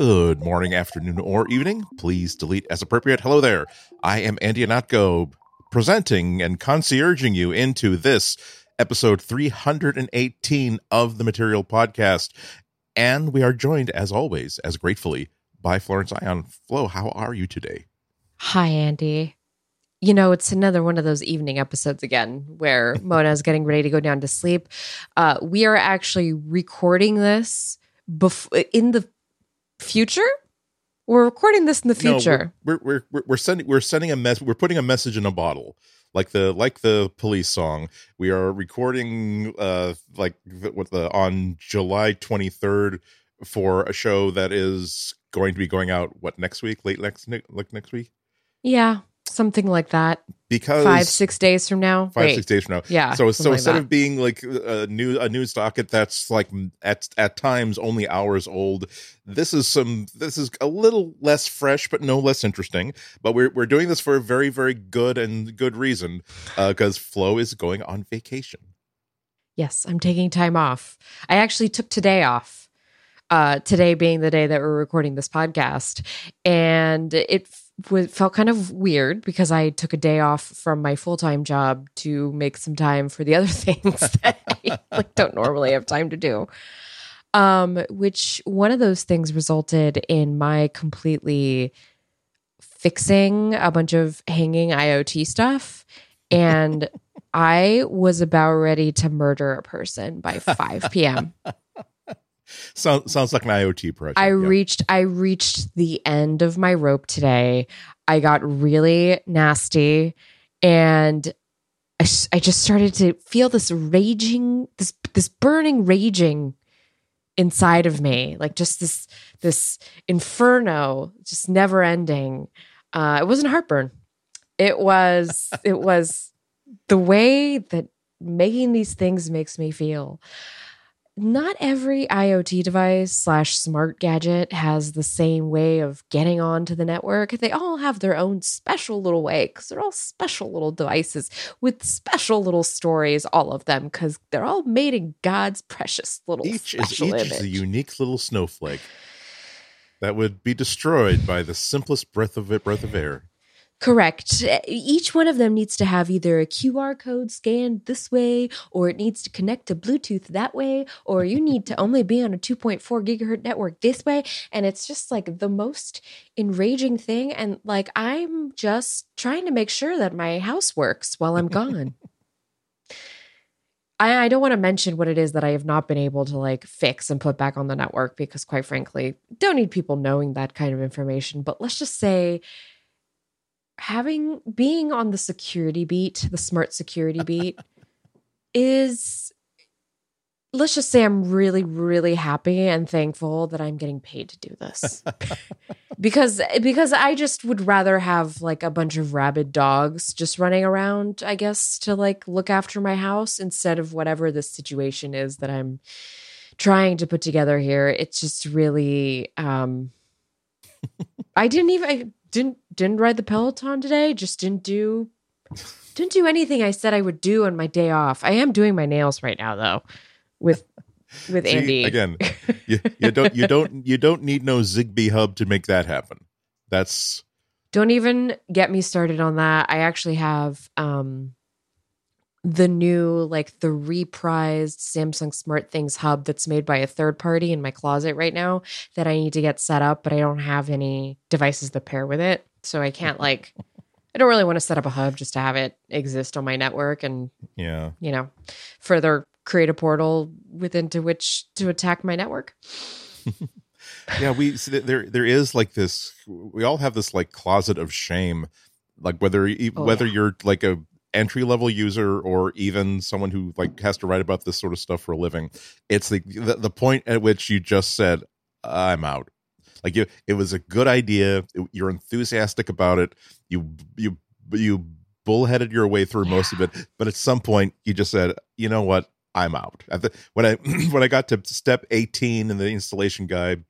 Good morning, afternoon, or evening. Please delete as appropriate. Hello there. I am Andy Ihnatko, presenting and concierging you into this episode 318 of the Material Podcast. And we are joined, as always, as gratefully, by Florence Ion. Flo, how are you today? Hi, Andy. You know, it's another one of those evening episodes again where Mona is getting ready to go down to sleep. Uh, we are actually recording this bef- in the future. We're recording this in the future. No, we're, we're, we're, we're sending we're sending a mess. We're putting a message in a bottle, like the like the police song. We are recording uh like the, what the on July twenty third for a show that is going to be going out what next week, late next like next week. yeah, something like that. Because Five, six days from now. five Wait, six days from now. Yeah. So so like instead that. of being like a new a news docket that's like at at times only hours old, this is some this is a little less fresh but no less interesting. But we're we're doing this for a very very good and good reason because Flo is going on vacation. Yes, I'm taking time off. I actually took today off. Uh, today being the day that we're recording this podcast, and it f- w- felt kind of weird because I took a day off from my full time job to make some time for the other things that I like don't normally have time to do. Um, which one of those things resulted in my completely fixing a bunch of hanging IoT stuff, and I was about ready to murder a person by 5 p.m. Sounds sounds like an IoT project. I yeah. reached I reached the end of my rope today. I got really nasty and I, I just started to feel this raging this this burning raging inside of me like just this this inferno just never ending uh it wasn't heartburn it was it was the way that making these things makes me feel not every IoT device slash smart gadget has the same way of getting onto the network. They all have their own special little way because they're all special little devices with special little stories, all of them, because they're all made in God's precious little Each is each image. is a unique little snowflake that would be destroyed by the simplest breath of it, breath of air. Correct. Each one of them needs to have either a QR code scanned this way, or it needs to connect to Bluetooth that way, or you need to only be on a 2.4 gigahertz network this way. And it's just like the most enraging thing. And like, I'm just trying to make sure that my house works while I'm gone. I, I don't want to mention what it is that I have not been able to like fix and put back on the network because, quite frankly, don't need people knowing that kind of information. But let's just say, having being on the security beat, the smart security beat, is let's just say I'm really, really happy and thankful that I'm getting paid to do this. because because I just would rather have like a bunch of rabid dogs just running around, I guess, to like look after my house instead of whatever this situation is that I'm trying to put together here. It's just really um I didn't even I didn't didn't ride the Peloton today, just didn't do didn't do anything I said I would do on my day off. I am doing my nails right now though with with See, Andy. again. You, you don't you don't you don't need no Zigbee hub to make that happen. That's Don't even get me started on that. I actually have um the new like the reprised Samsung SmartThings hub that's made by a third party in my closet right now that I need to get set up, but I don't have any devices that pair with it. So I can't like I don't really want to set up a hub just to have it exist on my network and yeah. you know, further create a portal within to which to attack my network. yeah we see that there there is like this we all have this like closet of shame like whether Oh, whether yeah. you're like a entry level user or even someone who like has to write about this sort of stuff for a living it's the the, the point at which you just said i'm out. Like you it was a good idea you're enthusiastic about it you you you bullheaded your way through most of it but at some point you just said you know what? I'm out. When i when i got to step 18 in the installation guide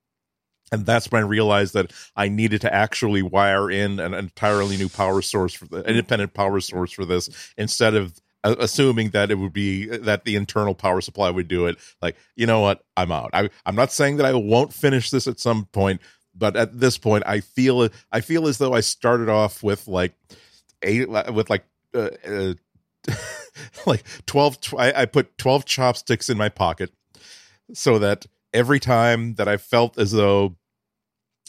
and that's when I realized that I needed to actually wire in an entirely new power source for the independent power source for this instead of uh, assuming that it would be that the internal power supply would do it. Like, you know what? I'm out. I, I'm not saying that I won't finish this at some point, but at this point, I feel I feel as though I started off with like eight with like uh, uh, like 12 tw- I, I put 12 chopsticks in my pocket so that every time that I felt as though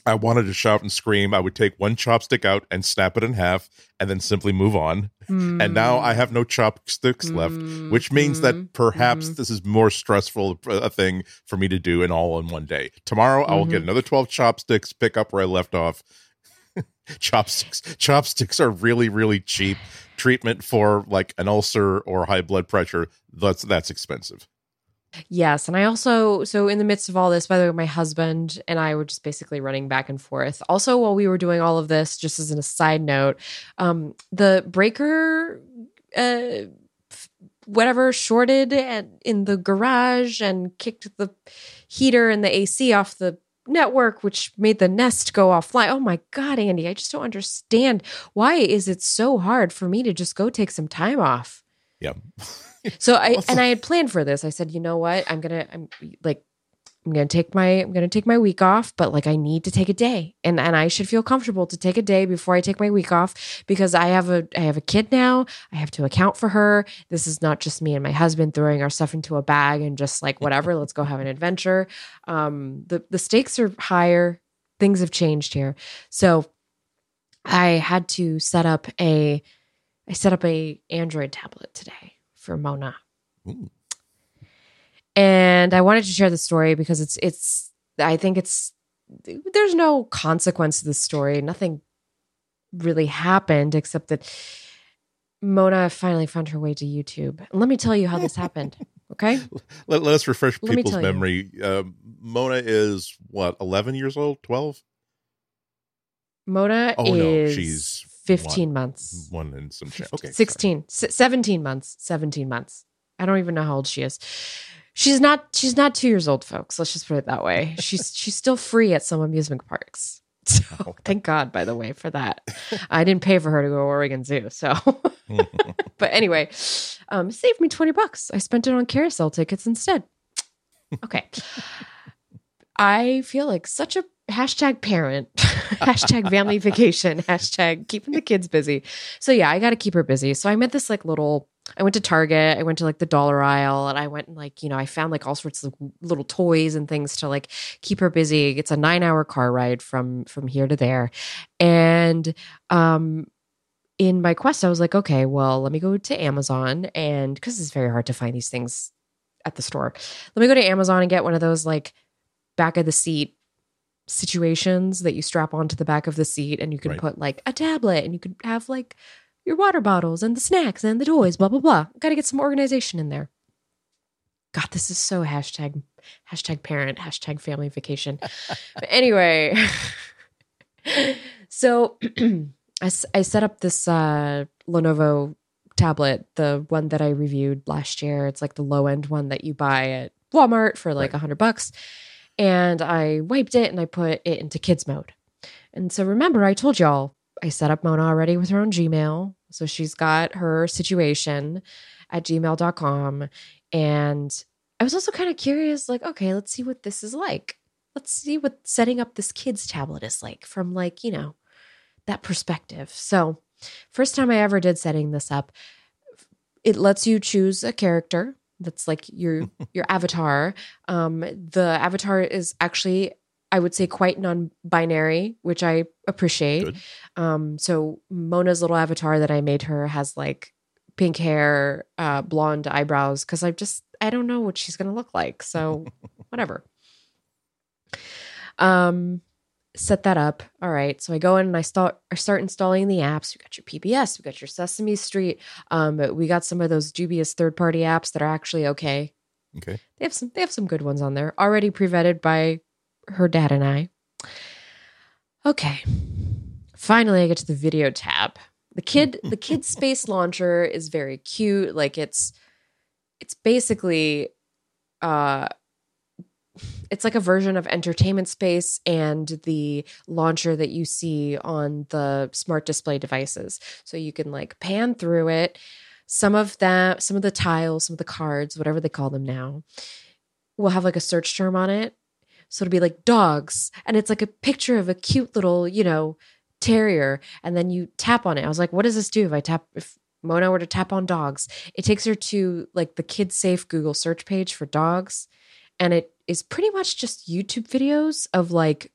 I wanted to shout and scream, I would take one chopstick out and snap it in half and then simply move on. Mm. And now I have no chopsticks mm. left, which means that mm. perhaps mm. this is more stressful a thing for me to do in all in one day. Tomorrow I will mm-hmm. get another 12 chopsticks, pick up where I left off. chopsticks chopsticks are really really cheap treatment for like an ulcer or high blood pressure. That's that's expensive. Yes. And I also, so in the midst of all this, by the way, my husband and I were just basically running back and forth. Also, while we were doing all of this, just as a side note, um, the breaker, uh, whatever shorted at, in the garage and kicked the heater and the AC off the network, which made the nest go offline. Oh my God, Andy, I just don't understand. Why is it so hard for me to just go take some time off? Yeah. so I and I had planned for this. I said, you know what? I'm gonna I'm like I'm gonna take my I'm gonna take my week off, but like I need to take a day. And and I should feel comfortable to take a day before I take my week off because I have a I have a kid now. I have to account for her. This is not just me and my husband throwing our stuff into a bag and just like whatever, let's go have an adventure. Um the the stakes are higher. Things have changed here. So I had to set up a I set up a Android tablet today for Mona. Ooh. And I wanted to share the story because it's it's I think it's there's no consequence to the story. Nothing really happened except that Mona finally found her way to YouTube. Let me tell you how this happened. Okay. Let, let us refresh let people's me memory. Uh, Mona is what, 11 years old, 12? Mona oh, is no, she's 15 one, months. One and some change. Okay. 16, s- 17 months. 17 months. I don't even know how old she is. She's not she's not 2 years old, folks. Let's just put it that way. She's she's still free at some amusement parks. So oh. thank God, by the way, for that. I didn't pay for her to go to Oregon Zoo. So, but anyway, um, saved me 20 bucks. I spent it on carousel tickets instead. Okay. I feel like such a hashtag parent, hashtag family vacation, hashtag keeping the kids busy. So yeah, I got to keep her busy. So I met this like little. I went to Target. I went to like the dollar aisle, and I went and like you know I found like all sorts of little toys and things to like keep her busy. It's a nine hour car ride from from here to there, and um in my quest, I was like, okay, well, let me go to Amazon and because it's very hard to find these things at the store. Let me go to Amazon and get one of those like back of the seat situations that you strap onto the back of the seat and you can right. put like a tablet and you could have like your water bottles and the snacks and the toys, blah, blah, blah. Got to get some organization in there. God, this is so hashtag, hashtag parent, hashtag family vacation. but anyway, so I, I set up this uh, Lenovo tablet, the one that I reviewed last year. It's like the low end one that you buy at Walmart for like a right. hundred bucks and I wiped it and I put it into kids mode. And so remember, I told y'all I set up Mona already with her own Gmail. So she's got her situation at gmail.com. And I was also kind of curious, like, okay, let's see what this is like. Let's see what setting up this kids tablet is like from like, you know, that perspective. So first time I ever did setting this up, it lets you choose a character that's like your your avatar. Um, the avatar is actually I would say quite non-binary, which I appreciate. Um, so Mona's little avatar that I made her has like pink hair, uh, blonde eyebrows, because I just I don't know what she's gonna look like. So whatever. Um, set that up. All right. So I go in and I start I start installing the apps. We got your PBS, we got your Sesame Street. Um, we got some of those dubious third party apps that are actually okay. Okay. They have some they have some good ones on there. Already pre-vetted by her dad and I. Okay. Finally I get to the video tab. The kid the kid space launcher is very cute. Like it's it's basically uh it's like a version of entertainment space and the launcher that you see on the smart display devices. So you can like pan through it. Some of that some of the tiles some of the cards whatever they call them now will have like a search term on it. So it'll be like dogs, and it's like a picture of a cute little, you know, terrier, and then you tap on it. I was like, what does this do if I tap if Mona were to tap on dogs? It takes her to like the kid safe Google search page for dogs, and it is pretty much just YouTube videos of like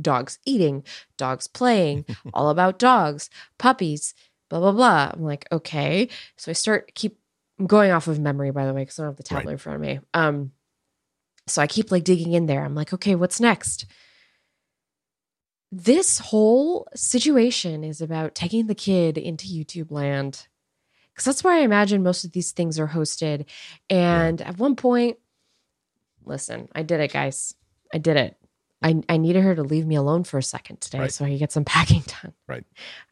dogs eating, dogs playing, all about dogs, puppies, blah blah blah. I'm like, okay. So I start keep I'm going off of memory, by the way, because I don't have the tablet Right. in front of me. Um, so I keep like digging in there. I'm like, okay, what's next? This whole situation is about taking the kid into YouTube land. Because that's where I imagine most of these things are hosted. And at one point, listen, I did it, guys. I did it. I, I needed her to leave me alone for a second today Right. so I could get some packing done. Right.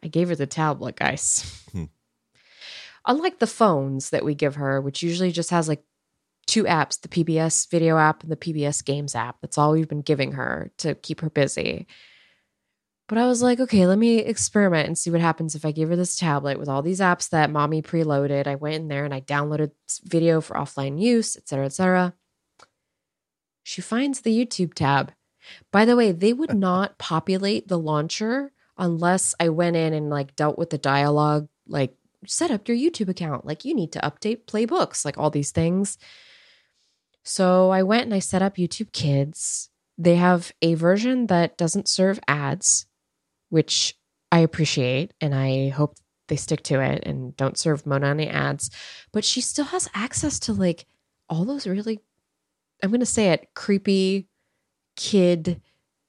I gave her the tablet, guys. Hmm. Unlike the phones that we give her, which usually just has like two apps the PBS video app and the PBS games app. That's all we've been giving her to keep her busy. But I was like, okay, let me experiment and see what happens if I give her this tablet with all these apps that mommy preloaded. I went in there and I downloaded video for offline use, et cetera, et cetera. She finds the YouTube tab. By the way, they would not populate the launcher unless I went in and like dealt with the dialogue, like set up your YouTube account. Like you need to update playbooks, like all these things. So I went and I set up YouTube Kids. They have a version that doesn't serve ads, which I appreciate and I hope they stick to it and don't serve Mona any ads. But she still has access to like all those really, I'm going to say it, creepy kid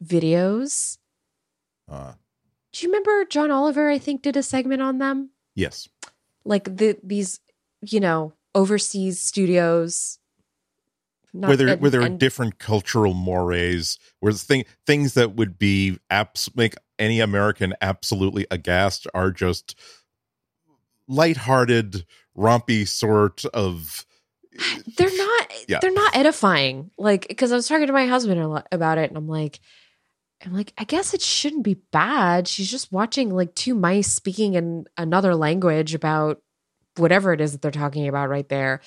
videos. Uh, Do you remember John Oliver? I think did a segment on them, yes. like the these, you know, overseas studios. Not- where there and- where there are different cultural mores, where the thing things that would be apps make any American absolutely aghast are just lighthearted, rompy sort of. They're not Yeah. they're not edifying. Like because i was talking to my husband a lot about it and i'm like i'm like i guess it shouldn't be bad. She's just watching like two mice speaking in another language about whatever it is that they're talking about right there.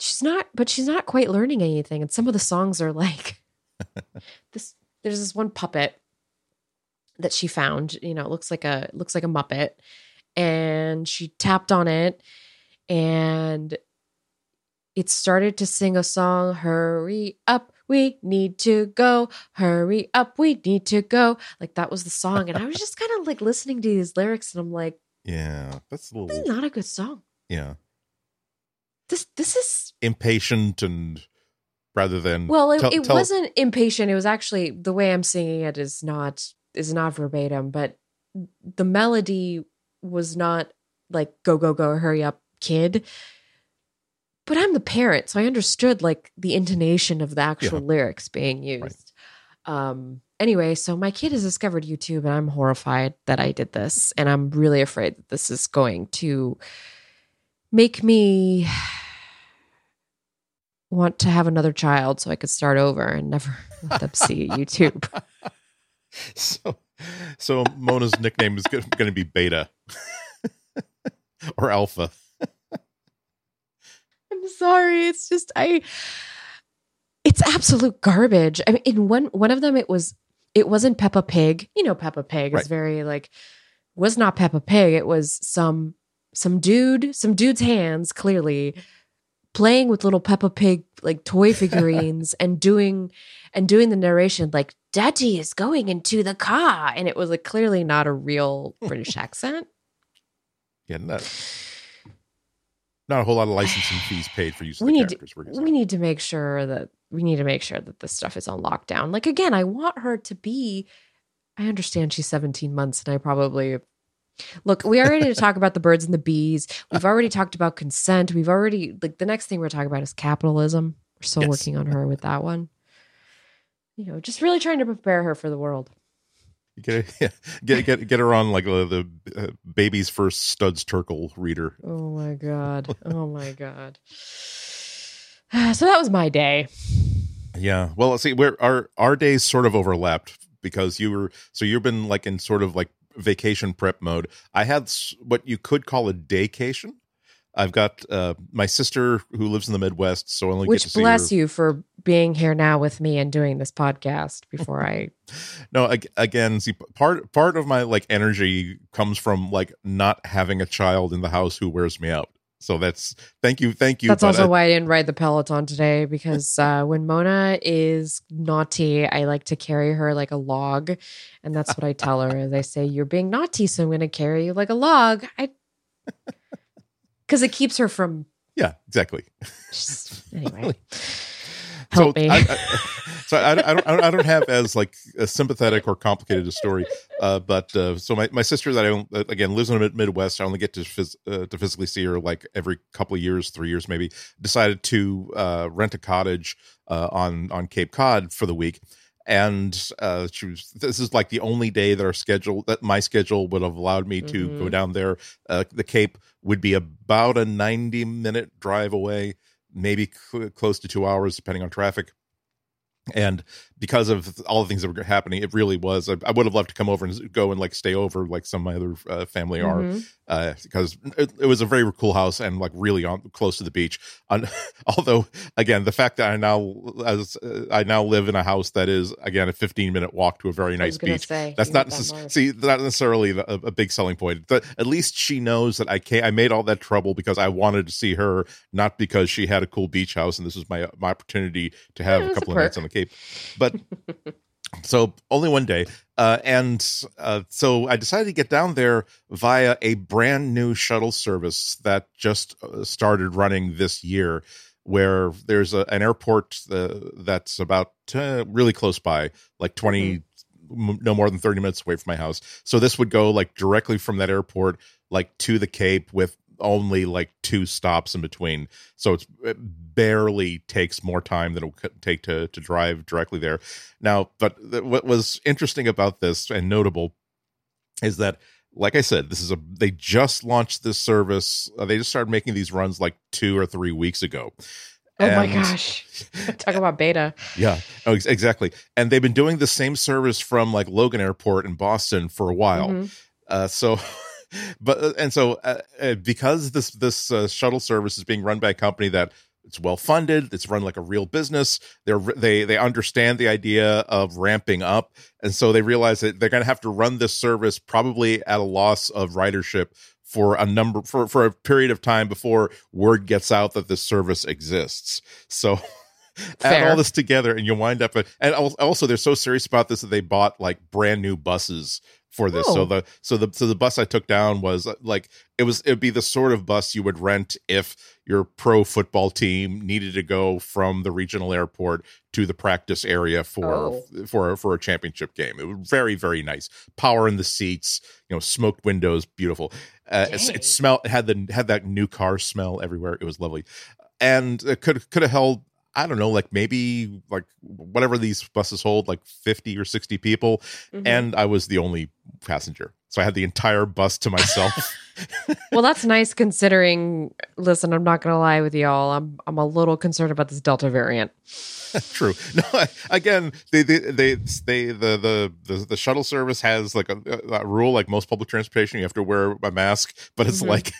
She's not but she's not quite learning anything and some of the songs are like this there's this one puppet that she found you know it looks like a looks like a muppet and she tapped on it and it started to sing a song hurry up we need to go hurry up we need to go. Like that was the song and i was just kind of like listening to these lyrics and i'm like Yeah, that's a this is not a good song. Yeah. This this is impatient and rather than well it, tell- it tell- wasn't impatient it was actually the way i'm singing it is not is not verbatim but the melody was not like go go go hurry up kid but i'm the parent so i understood like the intonation of the actual Yeah. lyrics being used um anyway so my kid has discovered youtube and i'm horrified that i did this and i'm really afraid that this is going to make me want to have another child so i could start over and never let them see youtube so so Mona's nickname is going to be Beta or Alpha. I'm sorry. It's just I it's absolute garbage. I mean in one one of them it was it wasn't Peppa Pig. You know Peppa Pig Right. is very like was not Peppa Pig. It was some some dude, some dude's hands clearly playing with little Peppa Pig like toy figurines and doing and doing the narration like Daddy is going into the car and it was like clearly not a real British accent. Yeah, not, not a whole lot of licensing fees paid for use of We the need to- characters. we're gonna we need to make sure that we need to make sure that this stuff is on lockdown. Like again, I want her to be I understand she's 17 months and I probably Look, we are ready to talk about the birds and the bees. We've already talked about consent. We've already like the next thing we're talking about is capitalism. We're still Yes. working on her with that one. You know, just really trying to prepare her for the world. Get, yeah, get get get her on like uh, the uh, baby's first Studs Terkel reader. Oh my god. Oh my god. So that was my day. Yeah. Well, let's see. Where our our days sort of overlapped because you were so you've been like in sort of like vacation prep mode. I had what you could call a daycation. I've got uh, my sister who lives in the Midwest, so I only Which get to see bless you for being here now with me and doing this podcast before I. No, again, see, part part of my like energy comes from like not having a child in the house who wears me out. So that's thank you, thank you. That's also I- why I didn't ride the Peloton today because uh, when Mona is naughty, I like to carry her like a log, and that's what I tell her. Is I say, "You're being naughty, so I'm going to carry you like a log." I because it keeps her from. yeah, exactly. Anyway, help so me. I, I, so I, I, don't, I don't have as like a sympathetic or complicated a story, uh, but uh, so my, my sister that I don't- again lives in the Midwest. I only get to phys- uh, to physically see her like every couple of years, three years maybe. Decided to uh, rent a cottage uh, on on Cape Cod for the week. And uh, she was. This is like the only day that our schedule, that my schedule would have allowed me to go Mhm. down there. Uh, the Cape would be about a ninety minute drive away, maybe cl- close to two hours, depending on traffic and because of all the things that were happening it really was i, I would have loved to come over and go and like stay over like some of my other uh, family are Mhm. uh, because it, it was a very cool house and like really on close to the beach. On, although again, the fact that I now as uh, I now live in a house that is again a 15 minute walk to a very nice beach. say, That's not that see not necessarily a, a big selling point. But at least she knows that I can't. I made all that trouble because I wanted to see her, not because she had a cool beach house and this was my my opportunity to have Yeah, a it's a couple of nights on the Cape. But so only one day. Uh, and uh, so i decided to get down there via a brand new shuttle service that just uh, started running this year where there's a, an airport uh, that's about uh, really close by like 20 m- no more than 30 minutes away from my house. So this would go like directly from that airport like to the cape with only like two stops in between. So it's it barely takes more time than it would take to to drive directly there. Now but th- what was interesting about this and notable is that like i said this is a they just launched this service. Uh, they just started making these runs like two or three weeks ago. Oh my gosh! Talk about beta. yeah. Oh, ex- exactly. And they've been doing the same service from like logan airport in boston for a while. Mhm. uh, so, but uh, and so uh, uh, because this this uh, shuttle service is being run by a company that it's well funded, it's run like a real business. They're they they understand the idea of ramping up, and so they realize that they're going to have to run this service probably at a loss of ridership for a number for for a period of time before word gets out that this service exists. So. Add all this together, and you wind up. And also, they're so serious about this that they bought like brand new buses for this. So Oh. the so the so the bus I took down was uh, like it was it'd be the sort of bus you would rent if your pro football team needed to go from the regional airport to the practice area for Oh. for for a championship game. It was very very nice. Power in the seats, you know, smoked windows, beautiful. Uh, it, it smelled it had the had that new car smell everywhere. It was lovely, and it could could have held. I don't know, like maybe like whatever these buses hold, like fifty or sixty people, Mhm. and I was the only passenger. So I had the entire bus to myself. well, that's nice considering. Listen, I'm not going to lie with y'all. I'm I'm a little concerned about this Delta variant. True. No, I- again, they they they, they the, the the the shuttle service has like a, a rule like most public transportation, you have to wear a mask, but it's Mhm. like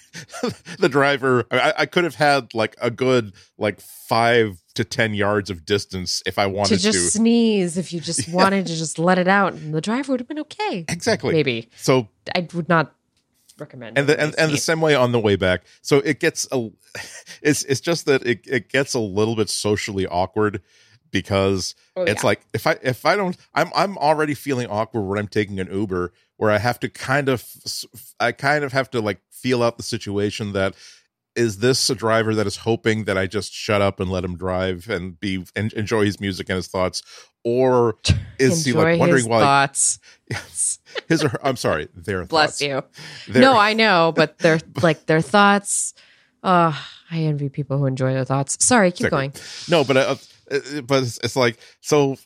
the driver. I, I could have had like a good like five to ten yards of distance if I wanted to. just sneeze if you just Yeah. wanted to just let it out, and the driver would have been okay. Exactly. Maybe So I would not recommend. and the and, and the same way on the way back. So it gets a, it's it's just that it it gets a little bit socially awkward because Oh, it's yeah. like if I if I don't I'm I'm already feeling awkward when I'm taking an Uber where I have to kind of I kind of have to like feel out the situation that is this a driver that is hoping that I just shut up and let him drive and be and enjoy his music and his thoughts or is he like wondering why thoughts. His or her I'm sorry their thoughts. Bless thoughts. you. Their- No, I know, but they're like their thoughts. Uh, I envy people who enjoy their thoughts. Sorry, keep Exactly. going. no but uh, uh, but it's, it's like so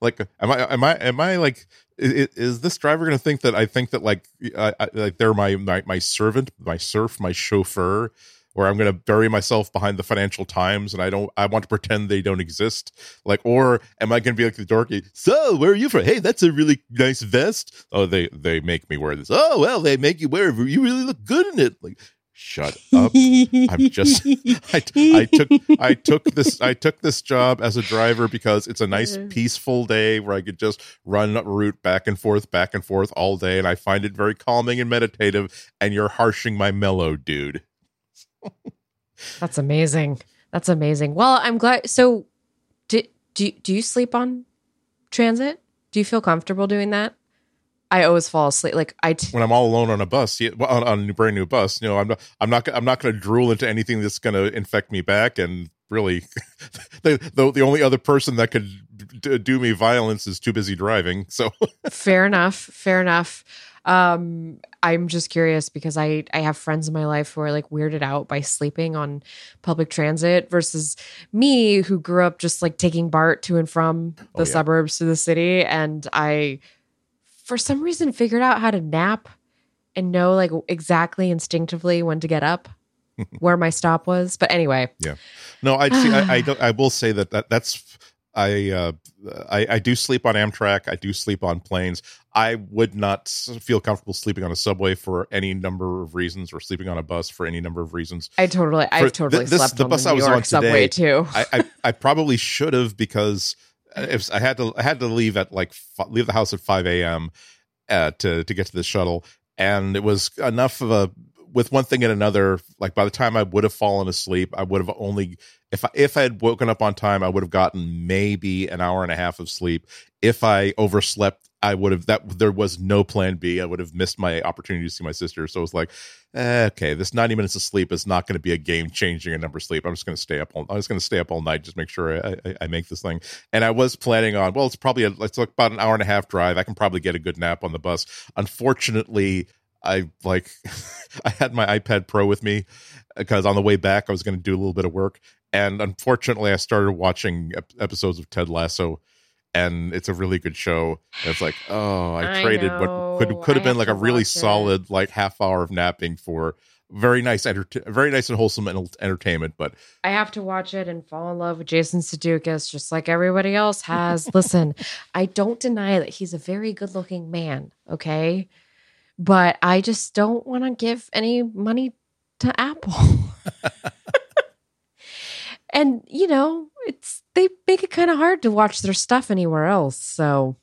like am i am i am i like is, is this driver gonna think that i think that like I, I, like they're my, my my servant my serf my chauffeur where i'm gonna bury myself behind the financial times and i don't i want to pretend they don't exist. Like or am i gonna be like the dorky so where are you from? Hey that's a really nice vest. Oh they they make me wear this. Oh well they make you wear it. You really look good in it. Like shut up. I'm just I, I took I took this I took this job as a driver because it's a nice peaceful day where I could just run route back and forth back and forth all day and I find it very calming and meditative and you're harshing my mellow dude. That's amazing. That's amazing. Well, I'm glad so do do do you sleep on transit? Do you feel comfortable doing that? I always fall asleep. Like I t- when I'm all alone on a bus, yeah, on, on a brand new bus, you know, I'm not, I'm not, I'm not going to drool into anything that's going to infect me back. And really, the, the the only other person that could d- do me violence is too busy driving. So fair enough, fair enough. Um, I'm just curious because I I have friends in my life who are like weirded out by sleeping on public transit versus me who grew up just like taking BART to and from the Oh, yeah. suburbs to the city, and I for some reason figured out how to nap and know like exactly instinctively when to get up, where my stop was. But anyway, yeah no, I see. I, I don't. I will say that, that that's. I, uh, I I do sleep on Amtrak. I do sleep on planes. I would not feel comfortable sleeping on a subway for any number of reasons, or sleeping on a bus for any number of reasons. I totally For I've totally th- this- slept the on bus the I was York on subway today, too. I, I I probably should have because if I had to I had to leave at like leave the house at five a.m. Uh, to to get to the shuttle, and it was enough of a with one thing and another. Like by the time I would have fallen asleep, I would have only if I, if I had woken up on time, I would have gotten maybe an hour and a half of sleep. If I overslept, I would have that there was no plan B. I would have missed my opportunity to see my sister. So it was like, eh, okay, this ninety minutes of sleep is not going to be a game changing a number of sleep. I'm just going to stay up. All, I'm just going to stay up all night, just make sure I, I, I make this thing. And I was planning on, well, it's probably a, it's like about an hour and a half drive. I can probably get a good nap on the bus. Unfortunately, I like I had my iPad Pro with me uh, because on the way back I was going to do a little bit of work, and unfortunately I started watching ep- episodes of Ted Lasso, and it's a really good show. And it's like, oh, I, I traded what could could have I been have like a really watch it. solid like half hour of napping for very nice enter- very nice and wholesome en- entertainment. But I have to watch it and fall in love with Jason Sudeikis just like everybody else has. Listen, I don't deny that he's a very good-looking man, okay? But I just don't want to give any money to Apple. and, you know, it's they make it kind of hard to watch their stuff anywhere else. So,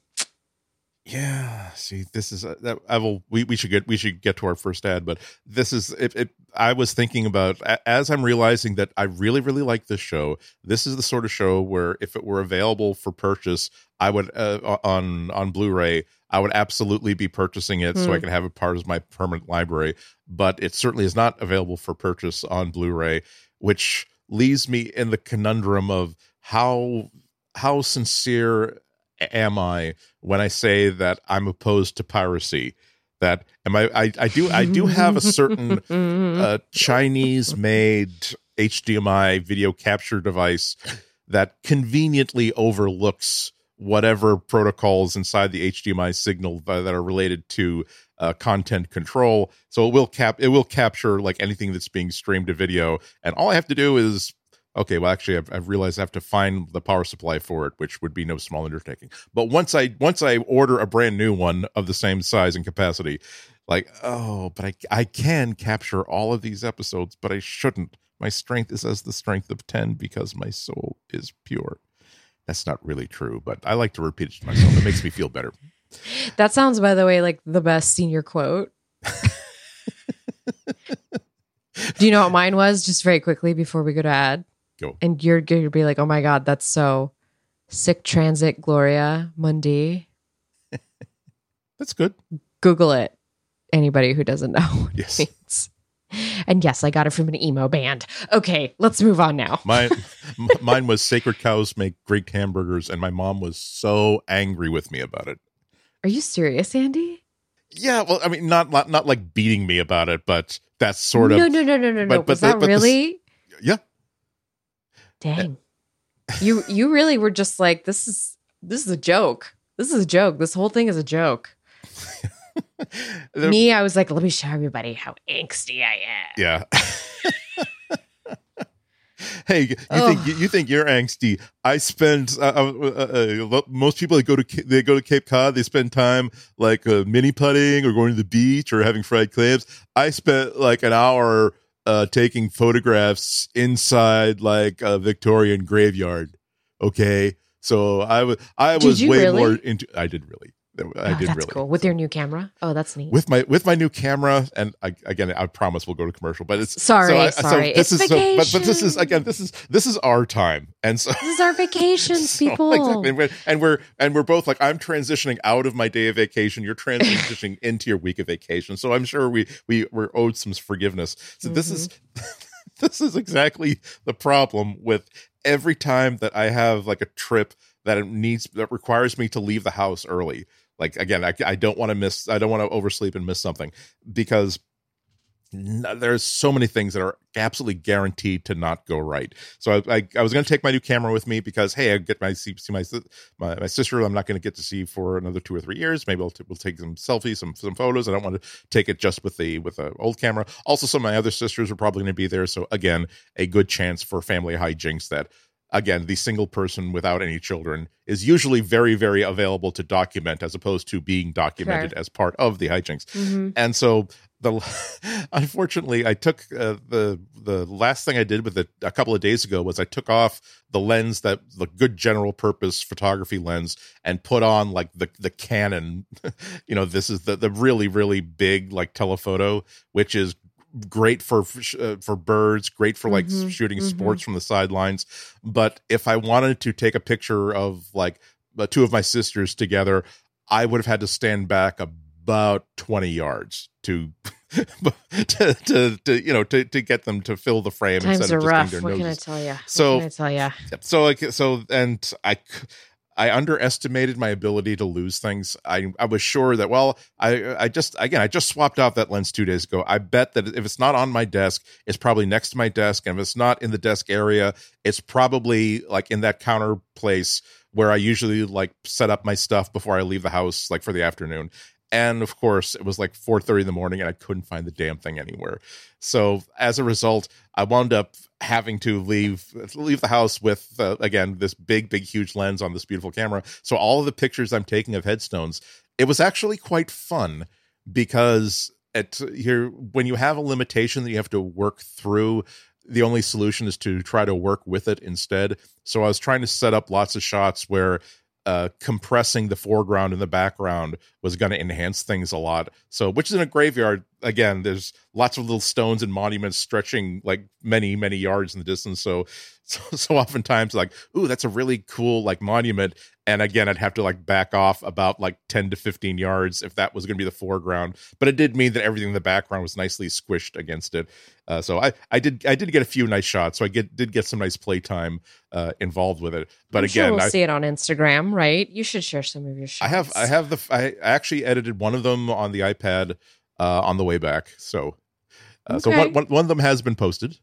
Yeah, see, this is uh, that. I will. We, we should get we should get to our first ad, but this is it. it I was thinking about as I'm realizing that I really really like this show. This is the sort of show where if it were available for purchase, I would uh, on on Blu-ray. I would absolutely be purchasing it so I Hmm. can have it part of my permanent library. But it certainly is not available for purchase on Blu-ray, which leaves me in the conundrum of how how sincere am I when I say that I'm opposed to piracy. That am I? I, I do. I do have a certain uh, Chinese made HDMI video capture device that conveniently overlooks whatever protocols inside the HDMI signal that are related to uh, content control. So it will cap it will capture like anything that's being streamed to video, and all I have to do is okay. Well, actually, I've, I've realized I have to find the power supply for it, which would be no small undertaking. But once I once I order a brand new one of the same size and capacity, like oh, but I I can capture all of these episodes, but I shouldn't. My strength is as the strength of ten because my soul is pure. That's not really true, but I like to repeat it to myself. It makes me feel better. that sounds, by the way, like the best senior quote. Do you know what mine was? Just very quickly before we go to ad. Go. And you're going to be like, oh my God, that's so sic transit, Gloria Mundi. That's good. Google it. Anybody who doesn't know what Yes. it means. And yes, I got it from an emo band. Okay, let's move on now. Mine, mine was sacred cows make great hamburgers, and my mom was so angry with me about it. Are you serious, Andy? Yeah, well, I mean, not not, not like beating me about it, but that's sort of No, no, no, no, no, no. but- but Was the- that but the really? yeah. Dang. Eh. you you really were just like, this is this is a joke. This is a joke. This whole thing is a joke. There- Me, I was like, let me show everybody how angsty I am. Yeah. hey, you Oh. think you, you think you're angsty? I spend uh, uh, uh, uh, most people that go to they go to Cape Cod. They spend time like uh, mini putting or going to the beach or having fried clams. I spent like an hour uh, taking photographs inside like a Victorian graveyard. Okay, so I was I was way really? more into. I did really. I Oh, did that's really cool. With your new camera? Oh, that's neat. with my with my new camera and I, again i promise we'll go to commercial but it's Sorry, so I- sorry. this It's is so, but, but this is again this is this is our time and so this is our vacations, so, people. exactly. and, we're, and we're and we're both like i'm transitioning out of my day of vacation you're transitioning into your week of vacation so i'm sure we we we're owed some forgiveness so this is mm-hmm. this is exactly the problem with every time that i have like a trip that it needs that requires me to leave the house early like again i, I don't want to miss i don't want to oversleep and miss something because there's so many things that are absolutely guaranteed to not go right. So I, I, I was going to take my new camera with me because hey, I get my see, see my, my my sister. I'm not going to get to see for another two or three years. Maybe I'll t- we'll take some selfies, some some photos. I don't want to take it just with the with the old camera. Also, some of my other sisters are probably going to be there. So again, a good chance for family hijinks that. Again, the single person without any children is usually very, very available to document as opposed to being documented as part of the hijinks. Mhm. and so the unfortunately i took uh, the the last thing i did with it a couple of days ago was i took off the lens that the good general purpose photography lens and put on like the the canon. You know this is the the really really big like telephoto which is great for uh, for birds great for like Mhm, shooting mhm. sports from the sidelines but if i wanted to take a picture of like the two of my sisters together i would have had to stand back about 20 yards to to, to, to you know to, to get them to fill the frame Times instead are of just rough. doing What their can I tell you? So- what can I tell you? So like so and I I underestimated my ability to lose things. I I was sure that well I I just again I just swapped out that lens 2 days ago. I bet that if it's not on my desk, it's probably next to my desk and if it's not in the desk area, it's probably like in that counter place where I usually like set up my stuff before I leave the house like for the afternoon. And of course, it was like 4:30 in the morning and I couldn't find the damn thing anywhere. So as a result, I wound up having to leave leave the house with uh, again this big big huge lens on this beautiful camera so all of the pictures i'm taking of headstones it was actually quite fun because at here when you have a limitation that you have to work through the only solution is to try to work with it instead so i was trying to set up lots of shots where uh, compressing the foreground and the background was going to enhance things a lot. So, which is in a graveyard. Again, there's lots of little stones and monuments stretching like many, many yards in the distance. So, so, so oftentimes, like, ooh, that's a really cool like monument. And again, I'd have to like back off about like 10 to 15 yards if that was going to be the foreground. But it did mean that everything in the background was nicely squished against it. Uh, so I, I did, I did get a few nice shots. So I get, did get some nice playtime uh, involved with it. But I'm again, sure we'll I, see it on Instagram, right? You should share some of your shots. I have I have the I actually edited one of them on the iPad uh, on the way back. So uh, so Okay. one, one one of them has been posted.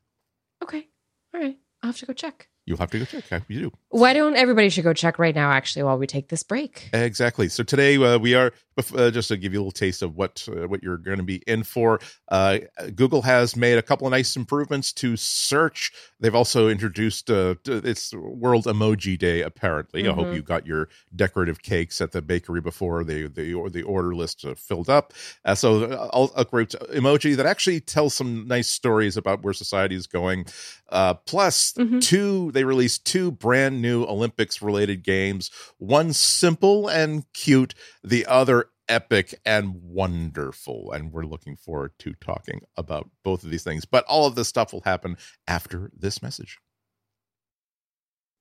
Okay, all right. I'll have to go check. You'll have to go check. You do Why don't everybody should go check right now? Actually, while we take this break. exactly. So today uh, we are uh, just to give you a little taste of what uh, what you're going to be in for. Uh, Google has made a couple of nice improvements to search. They've also introduced uh, it's World Emoji Day. Apparently, I hope Mhm. you got your decorative cakes at the bakery before the the or the order list uh, filled up. Uh, so uh, a great emoji that actually tells some nice stories about where society is going. Uh, plus, Mhm. two they released two brand new Olympics related games. One simple and cute, the other epic and wonderful. And we're looking forward to talking about both of these things. But all of this stuff will happen after this message.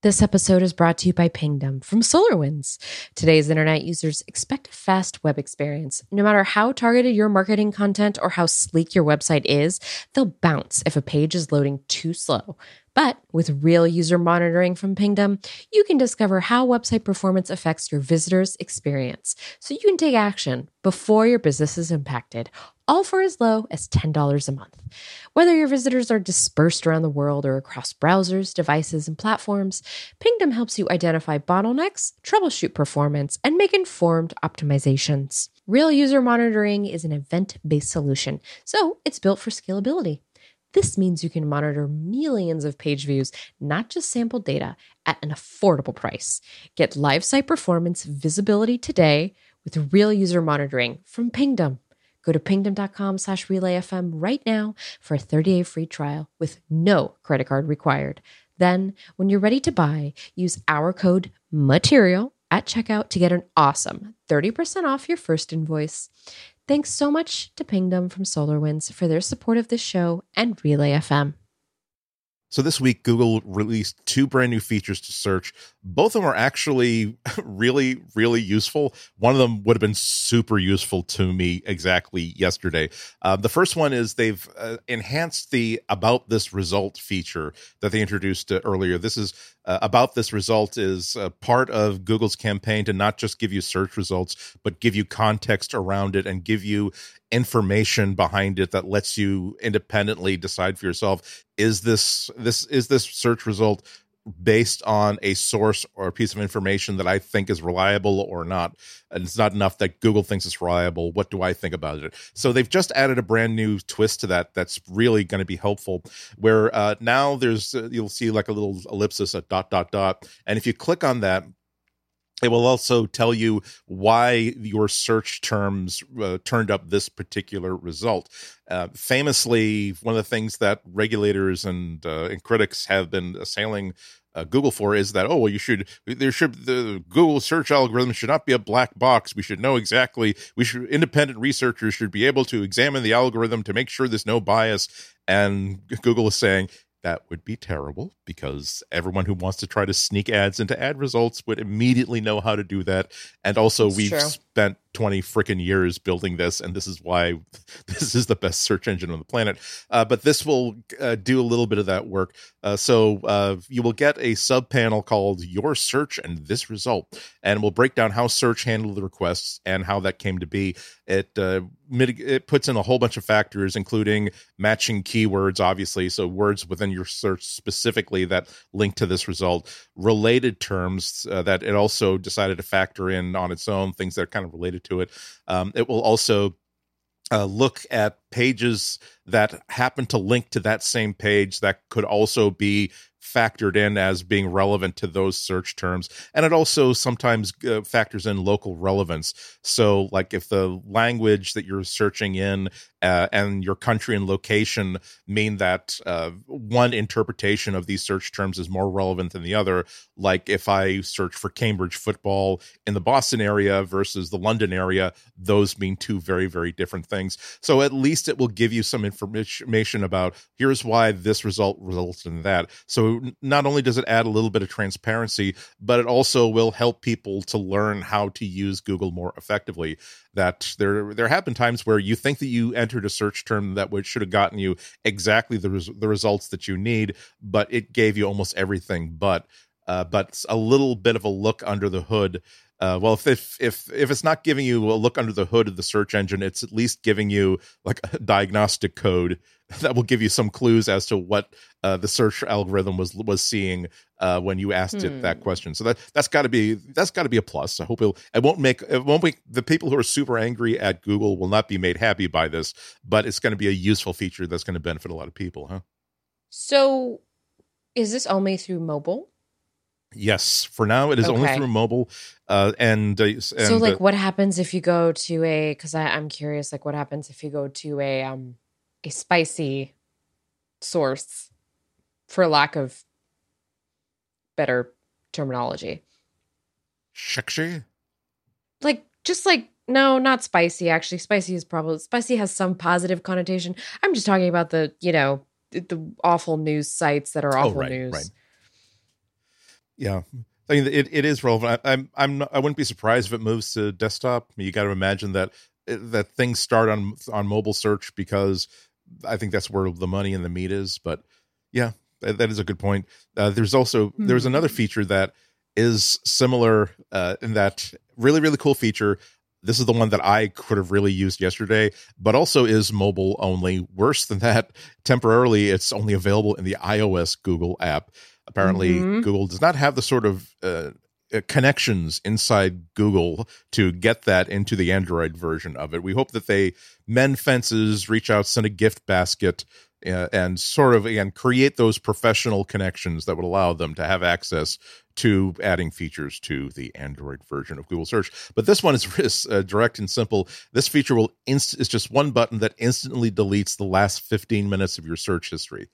This episode is brought to you by Pingdom from SolarWinds. Today's internet users expect a fast web experience. No matter how targeted your marketing content or how sleek your website is, they'll bounce if a page is loading too slow. But with real user monitoring from Pingdom, you can discover how website performance affects your visitors' experience so you can take action before your business is impacted, all for as low as $10 a month. Whether your visitors are dispersed around the world or across browsers, devices, and platforms, Pingdom helps you identify bottlenecks, troubleshoot performance, and make informed optimizations. Real user monitoring is an event based solution, so it's built for scalability. This means you can monitor millions of page views, not just sample data, at an affordable price. Get live site performance visibility today with real user monitoring from Pingdom. Go to pingdom.com slash relayfm right now for a 30-day free trial with no credit card required. Then, when you're ready to buy, use our code MATERIAL at checkout to get an awesome 30% off your first invoice. Thanks so much to Pingdom from SolarWinds for their support of this show and Relay FM. So this week, Google released two brand new features to search. Both of them are actually really, really useful. One of them would have been super useful to me exactly yesterday. Uh, the first one is they've uh, enhanced the about this result feature that they introduced uh, earlier. This is uh, about this result is part of Google's campaign to not just give you search results, but give you context around it and give you information behind it that lets you independently decide for yourself is this this is this search result based on a source or a piece of information that I think is reliable or not. And it's not enough that Google thinks it's reliable. What do I think about it? So they've just added a brand new twist to that that's really going to be helpful. Where uh, now there's, uh, you'll see like a little ellipsis, a dot, dot, dot. And if you click on that, it will also tell you why your search terms uh, turned up this particular result. Uh, famously, one of the things that regulators and, uh, and critics have been assailing uh, Google for is that oh well you should there should the Google search algorithm should not be a black box. We should know exactly. We should independent researchers should be able to examine the algorithm to make sure there's no bias. And Google is saying that would be terrible because everyone who wants to try to sneak ads into ad results would immediately know how to do that. And also, we've true. Spent 20 freaking years building this and this is why this is the best search engine on the planet. Uh, but this will uh, do a little bit of that work. Uh, so uh, you will get a sub panel called your search and this result and we'll break down how search handled the requests and how that came to be. It uh, it puts in a whole bunch of factors including matching keywords obviously so words within your search specifically that link to this result related terms uh, that it also decided to factor in on its own things that are kind of related to it. Um, it will also uh, look at pages that happen to link to that same page that could also be factored in as being relevant to those search terms. And it also sometimes uh, factors in local relevance. So like if the language that you're searching in uh, and your country and location mean that uh, one interpretation of these search terms is more relevant than the other like if i search for cambridge football in the boston area versus the london area those mean two very very different things. So at least it will give you some information about here's why this result results in that. So not only does it add a little bit of transparency, but it also will help people to learn how to use Google more effectively. That there there have been times where you think that you entered a search term that should have gotten you exactly the res- the results that you need, but it gave you almost everything. But uh, but a little bit of a look under the hood uh, well, if, if if if it's not giving you a look under the hood of the search engine, it's at least giving you like a diagnostic code that will give you some clues as to what uh, the search algorithm was was seeing uh, when you asked hmm. it that hmm. question. So that that's got to be that's got to be a plus. I hope it it won't make it won't make the people who are super angry at Google will not be made happy by this, but it's going to be a useful feature that's going to benefit a lot of people, huh? So, is this only through mobile? Yes, for now it is okay. only through mobile. Uh, and, uh, and, so, like, uh, what happens if you go to a? Because I'm curious, like, what happens if you go to a um a spicy source, for lack of better terminology? Sexy. Like, just like no, not spicy. Actually, spicy is probably spicy has some positive connotation. I'm just talking about the you know the, the awful news sites that are oh, awful oh, right, news. Right yeah I mean, it, it is relevant. I, I'm I'm not, I wouldn't be surprised if it moves to desktop. You got to imagine that eh, that things start on on mobile search because I think that's where the money and the meat is. But yeah, that, that is a good point. Uh, there's also mm-hmm. there's another feature that is similar uh, in that really really cool feature. This is the one that I could have really used yesterday, but also is mobile only. Worse than that, temporarily it's only available in the iOS Google app. Apparently, mm-hmm. Google does not have the sort of uh, uh, connections inside Google to get that into the Android version of it. We hope that they mend fences, reach out, send a gift basket uh, and sort of again create those professional connections that would allow them to have access to adding features to the Android version of Google Search. But this one is, is uh, direct and simple. This feature will inst- it's just one button that instantly deletes the last 15 minutes of your search history.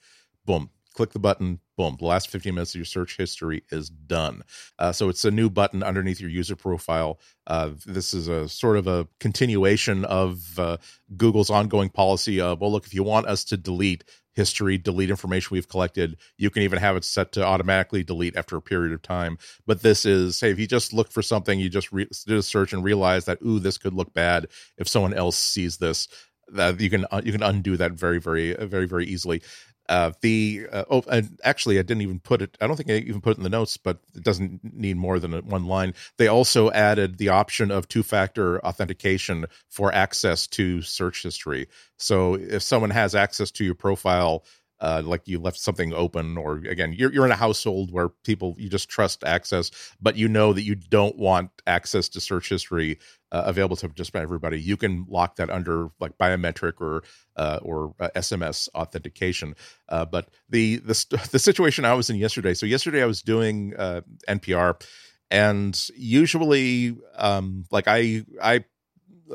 Boom, click the button boom the last 15 minutes of your search history is done. Uh, so it's a new button underneath your user profile. Uh, this is a sort of a continuation of uh, google's ongoing policy of well look if you want us to delete history delete information we've collected you can even have it set to automatically delete after a period of time. But this is hey if you just look for something you just re- did a search and realize that ooh this could look bad if someone else sees this that you can uh, you can undo that very very very very easily uh, the uh, oh, and actually, I didn't even put it. I don't think I even put it in the notes, but it doesn't need more than one line. They also added the option of two-factor authentication for access to search history. So if someone has access to your profile, uh, like you left something open, or again, you're you're in a household where people you just trust access, but you know that you don't want access to search history uh, available to just about everybody. You can lock that under like biometric or uh, or uh, SMS authentication. Uh, but the the the situation I was in yesterday. So yesterday I was doing uh, NPR, and usually, um, like I I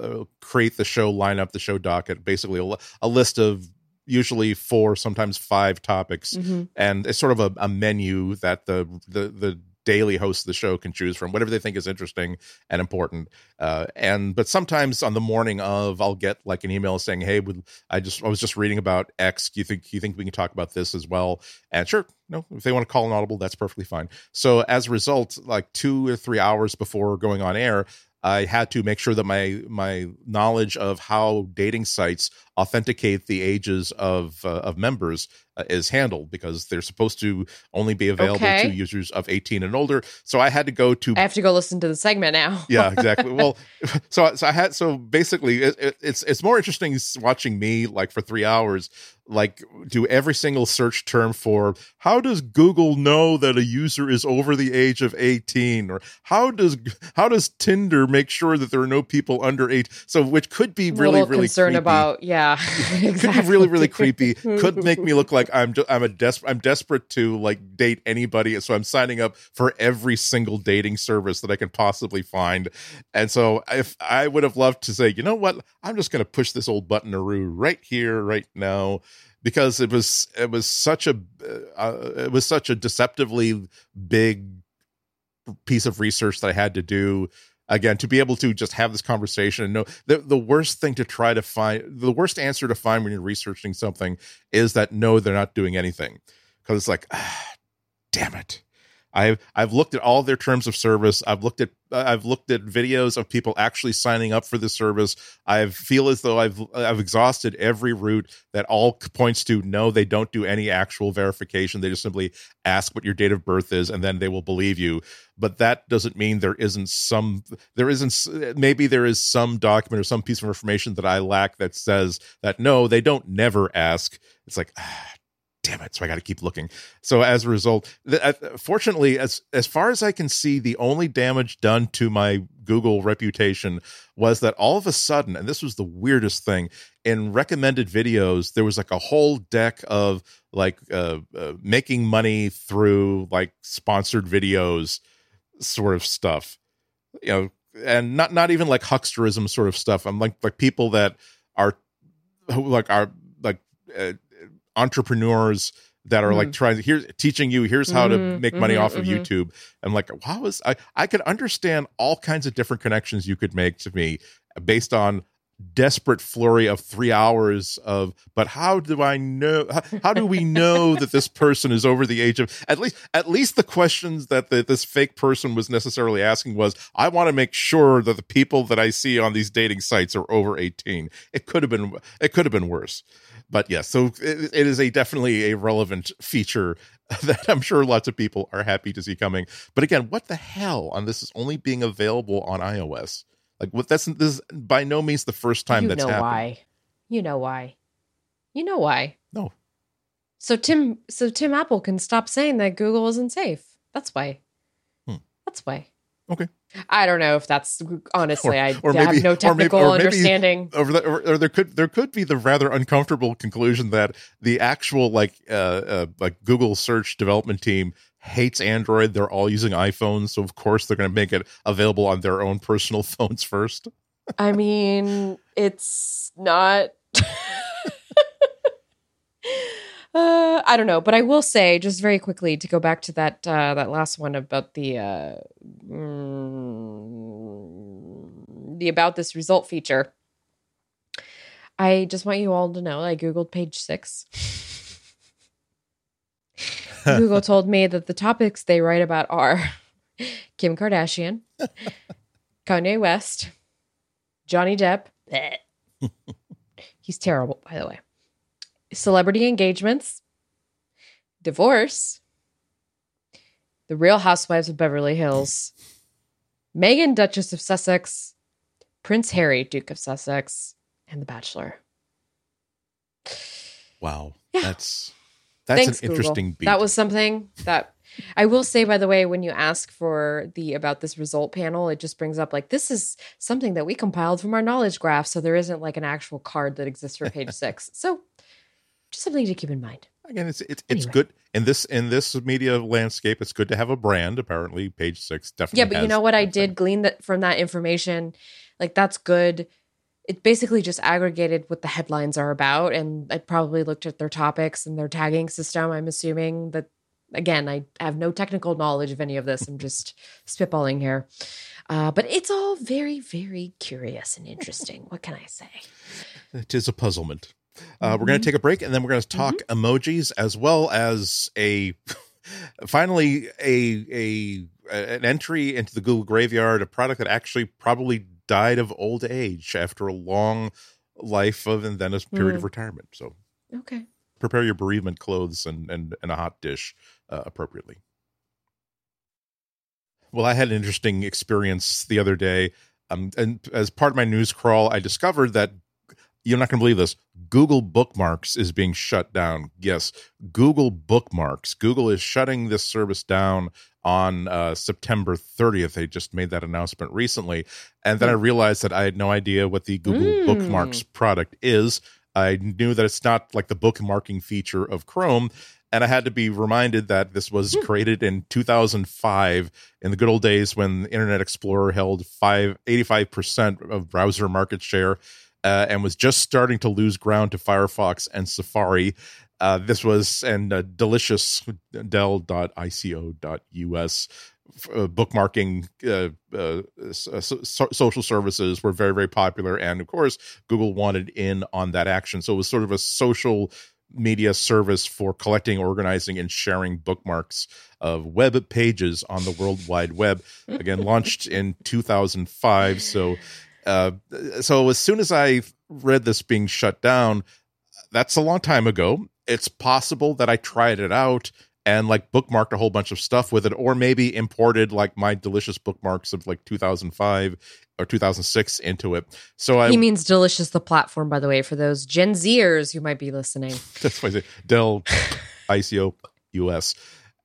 uh, create the show lineup, the show docket, basically a, a list of usually four sometimes five topics mm-hmm. and it's sort of a, a, menu that the the the daily hosts of the show can choose from whatever they think is interesting and important. Uh, and but sometimes on the morning of, I'll get like an email saying, "Hey, would, I just I was just reading about X. Do you think you think we can talk about this as well?" And sure, no, if they want to call an audible, that's perfectly fine. So as a result, like two or three hours before going on air, I had to make sure that my my knowledge of how dating sites authenticate the ages of uh, of members uh, is handled because they're supposed to only be available okay. to users of 18 and older. So I had to go to. I have to go listen to the segment now. yeah, exactly. Well, so so I had so basically it, it, it's it's more interesting watching me like for three hours like do every single search term for how does google know that a user is over the age of 18 or how does how does tinder make sure that there are no people under 8 so which could be really really concerned about yeah exactly. could be really really creepy could make me look like i'm just, i'm a des- i'm desperate to like date anybody so i'm signing up for every single dating service that i can possibly find. And so if i would have loved to say you know what? I'm just going to push this old button right here right now because it was it was such a uh, it was such a deceptively big piece of research that I had to do again to be able to just have this conversation and know the, the worst thing to try to find the worst answer to find when you're researching something is that no they're not doing anything. Because it's like ah, damn it I've I've looked at all their terms of service. I've looked at I've looked at videos of people actually signing up for the service. I feel as though I've I've exhausted every route that all points to no, they don't do any actual verification. They just simply ask what your date of birth is, and then they will believe you. But that doesn't mean there isn't some there isn't maybe there is some document or some piece of information that I lack that says that no, they don't never ask. It's like. Ah, damn it so i got to keep looking. So as a result the, uh, fortunately as as far as i can see the only damage done to my google reputation was that all of a sudden and this was the weirdest thing in recommended videos there was like a whole deck of like uh, uh, making money through like sponsored videos sort of stuff you know and not not even like hucksterism sort of stuff. I'm like like people that are like are like uh, entrepreneurs that are mm-hmm. like trying to here's teaching you here's how mm-hmm, to make money mm-hmm, off of mm-hmm. YouTube. I'm like, wow, is I I could understand all kinds of different connections you could make to me based on desperate flurry of three hours of but how do i know how, how do we know that this person is over the age of at least at least the questions that the, this fake person was necessarily asking was i want to make sure that the people that i see on these dating sites are over 18 it could have been it could have been worse but yes, so it, it is a definitely a relevant feature that I'm sure lots of people are happy to see coming. But again, what the hell on this is only being available on iOS? Like, what? That's this is by no means the first time you that's know happened. Why? You know why? You know why? No. So Tim, so Tim Apple can stop saying that Google isn't safe. That's why. Hmm. That's why. Okay. I don't know if that's honestly. Or- I or have maybe- no technical or maybe- understanding. Or, the, or, or there could there could be the rather uncomfortable conclusion that the actual like uh, uh like Google search development team hates Android. They're all using iPhones, so of course they're going to make it available on their own personal phones first. I mean, it's not. uh, I don't know, but I will say just very quickly to go back to that uh, that last one about the uh, mm, the about this result feature. I just want you all to know I googled page six. Google told me that the topics they write about are Kim Kardashian, Kanye West, Johnny Depp. He's terrible, by the way. Celebrity engagements, divorce, The Real Housewives of Beverly Hills, Meghan, Duchess of Sussex, Prince Harry, Duke of Sussex, and The Bachelor. Wow, Yeah. that's that's Thanks, an Google. interesting beat. That was something that I will say, by the way, when you ask for the about this result panel, it just brings up like this is something that we compiled from our knowledge graph. So there isn't like an actual card that exists for page six. So just something to keep in mind. again it's it's it's good in this in this media landscape. It's good to have a brand. Apparently, Page Six definitely. Yeah, but you know what I did glean that from that information, like that's good. It basically just aggregated what the headlines are about, and I probably looked at their topics and their tagging system. I'm assuming that again, I have no technical knowledge of any of this. I'm just spitballing here, uh, but it's all very, very curious and interesting. What can I say? It is a puzzlement. Uh, We're going to take a break, and then we're going to talk emojis as well as a finally a a an entry into the Google graveyard, a product that actually probably died of old age after a long life of and then a period of retirement. So Okay. prepare your bereavement clothes and and, and a hot dish uh, appropriately. Well, I had an interesting experience the other day. Um, and as part of my news crawl, I discovered that you're not going to believe this. Google Bookmarks is being shut down. Yes, Google Bookmarks. Google is shutting this service down on uh, September 30th. They just made that announcement recently. And then I realized that I had no idea what the Google Mm. Bookmarks product is. I knew that it's not like the bookmarking feature of Chrome. And I had to be reminded that this was created in 2005 in the good old days when Internet Explorer held five, 85% of browser market share uh, and was just starting to lose ground to Firefox and Safari. Uh, this was and uh, delicious del.icio.us uh, bookmarking uh, uh, so- social services were very very popular, and of course Google wanted in on that action. So it was sort of a social media service for collecting, organizing, and sharing bookmarks of web pages on the World Wide Web. Again, launched in 2005. So, uh, so as soon as I read this being shut down, that's a long time ago. It's possible that I tried it out and like bookmarked a whole bunch of stuff with it, or maybe imported like my delicious bookmarks of like 2005 or 2006 into it. So I he means delicious the platform, by the way, for those Gen Zers who might be listening. That's why I say Dell ICO US.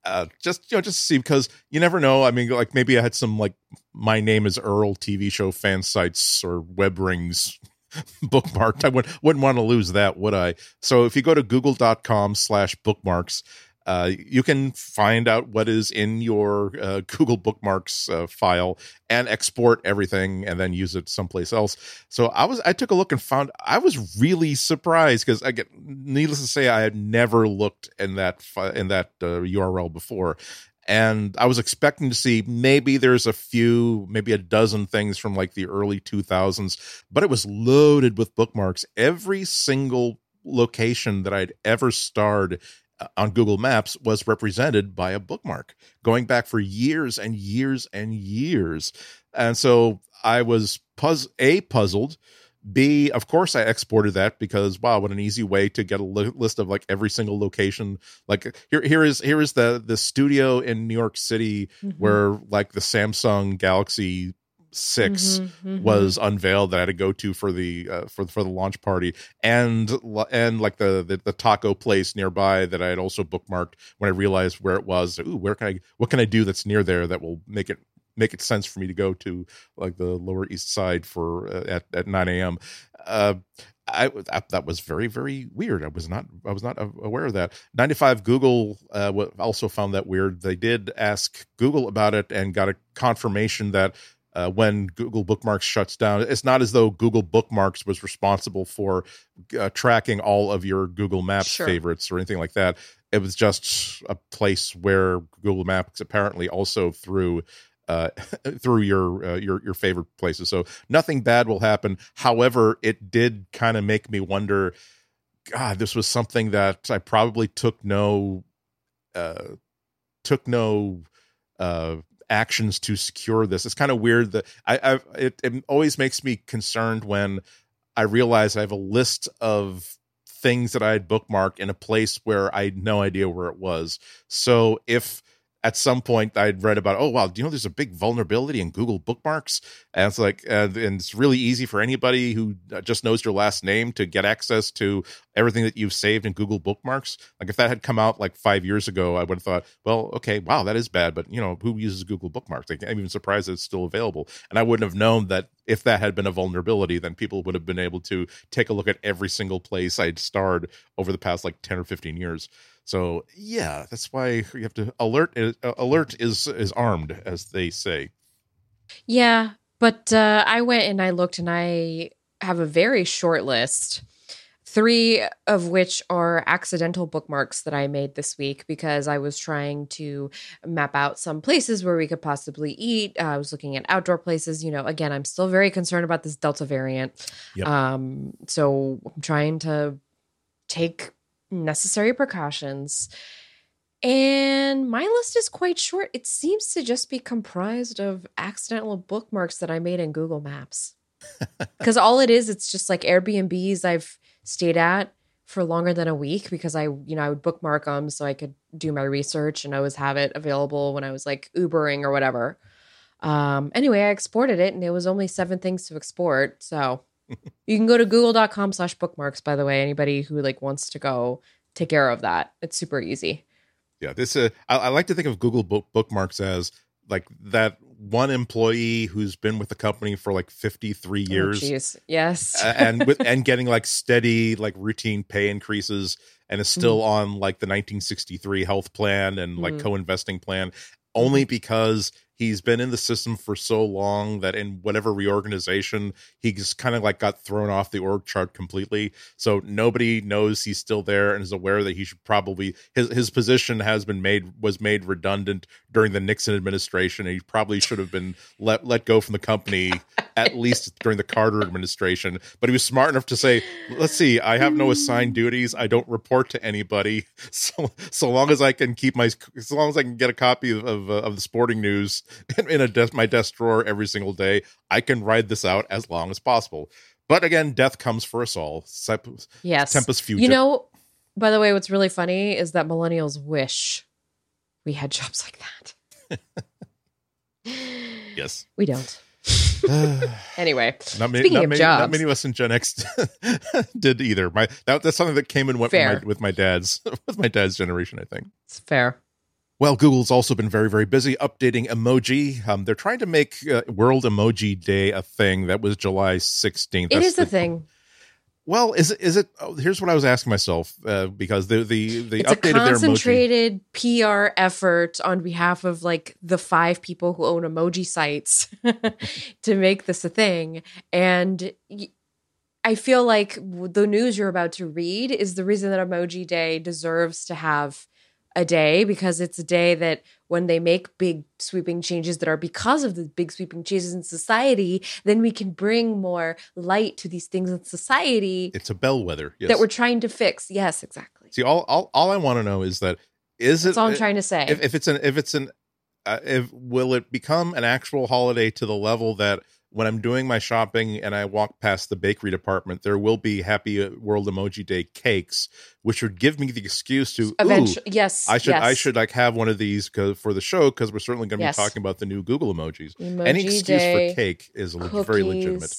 Uh, just you know, just to see because you never know. I mean, like maybe I had some like my name is Earl TV show fan sites or web rings bookmarked. I wouldn't wouldn't want to lose that, would I? So if you go to google.com slash bookmarks, uh, you can find out what is in your uh, Google Bookmarks uh, file and export everything and then use it someplace else. So I was I took a look and found I was really surprised because I get needless to say I had never looked in that fi- in that uh, URL before. And I was expecting to see maybe there's a few, maybe a dozen things from like the early 2000s, but it was loaded with bookmarks. Every single location that I'd ever starred uh, on Google Maps was represented by a bookmark going back for years and years and years. And so I was puzz- a puzzled. B, of course, I exported that because wow, what an easy way to get a li- list of like every single location. Like here, here is here is the the studio in New York City Mm-hmm. where like the Samsung Galaxy 6 Mhm, mhm. was unveiled that I had to go to for the uh, for for the launch party, and and like the, the the taco place nearby that I had also bookmarked when I realized where it was. Ooh, where can I? What can I do that's near there that will make it make it sense for me to go to like the Lower East Side for uh, at at 9 a.m. Uh, I, I that was very very weird. I was not I was not aware of that. 9to5Google uh, also found that weird. They did ask Google about it and got a confirmation that uh, when Google Bookmarks shuts down, it's not as though Google Bookmarks was responsible for uh, tracking all of your Google Maps Sure. favorites or anything like that. It was just a place where Google Maps apparently also threw uh, through your uh, your your favorite places. So nothing bad will happen. However, it did kind of make me wonder. God, this was something that I probably took no uh, took no uh, actions to secure this. It's kind of weird that I, I it, it always makes me concerned when I realize I have a list of things that I had bookmarked in a place where I had no idea where it was. So if at some point I'd read about, oh wow, do you know there's a big vulnerability in Google Bookmarks, and it's like, uh, and it's really easy for anybody who uh, just knows your last name to get access to everything that you've saved in Google Bookmarks. Like if that had come out like five years ago, I would have thought, well, okay, wow, that is bad, but you know who uses Google Bookmarks? Like, I'm even surprised it's still available, and I wouldn't have known that if that had been a vulnerability, then people would have been able to take a look at every single place I'd starred over the past like ten or fifteen years. So yeah, that's why you have to alert. Uh, alert is is armed, as they say. Yeah, but uh, I went and I looked, and I have a very short list. Three of which are accidental bookmarks that I made this week because I was trying to map out some places where we could possibly eat. Uh, I was looking at outdoor places. You know, again, I'm still very concerned about this Delta variant. Yep. Um, so I'm trying to take necessary precautions. And my list is quite short. It seems to just be comprised of accidental bookmarks that I made in Google Maps. Because all it is, it's just like Airbnbs I've stayed at for longer than a week because I, you know, I would bookmark them so I could do my research and always have it available when I was like Ubering or whatever. Um, anyway, I exported it and it was only seven things to export. So you can go to google.com slash bookmarks, by the way, anybody who like wants to go take care of that. It's super easy. Yeah, this. Uh, I, I like to think of Google book, bookmarks as like that one employee who's been with the company for like 53 years Oh, yes. and with and getting like steady like routine pay increases and is still on like the 1963 health plan and like Mm. co-investing plan only because he's been in the system for so long that in whatever reorganization he just kind of like got thrown off the org chart completely. So nobody knows he's still there and is aware that he should probably his his position has been made was made redundant during the Nixon administration and he probably should have been let let go from the company at least during the Carter administration. But he was smart enough to say let's see I have no assigned duties. I don't report to anybody. So so long as I can keep my so long as I can get a copy of of, uh, of the sporting news in, in a desk my desk drawer every single day I can ride this out as long as possible but again death comes for us all yes. tempus fugit You know, by the way, what's really funny is that millennials wish we had jobs like that. yes We don't. Anyway, Not many, Speaking not of many, not many of us in Gen X did either. My that, that's something that came and went with my, with my dad's with my dad's generation, I think. it's fair. Well, Google's also been very, very busy updating emoji. Um, they're trying to make uh, World Emoji Day a thing. That was July sixteenth. It is a thing. Well, is it? Is it? Oh, here's what I was asking myself uh, because the the the it's a update of their emoji. concentrated PR effort on behalf of like the five people who own emoji sites to make this a thing. And y- I feel like the news you're about to read is the reason that Emoji Day deserves to have a day because it's a day that when they make big sweeping changes that are because of the big sweeping changes in society, then we can bring more light to these things in society It's a bellwether. Yes. that we're trying to fix. Yes, exactly. See, all all, all I want to know is that is That's it all I'm trying to say. if, if it's an if it's an uh, if will it become an actual holiday to the level that when I'm doing my shopping and I walk past the bakery department, there will be Happy World Emoji Day cakes, which would give me the excuse to ooh, Eventually, yes. I should I should like have one of these for the show because we're certainly going to Yes. be talking about the new Google emojis. Emoji Any excuse Day for cake is cookies, very legitimate.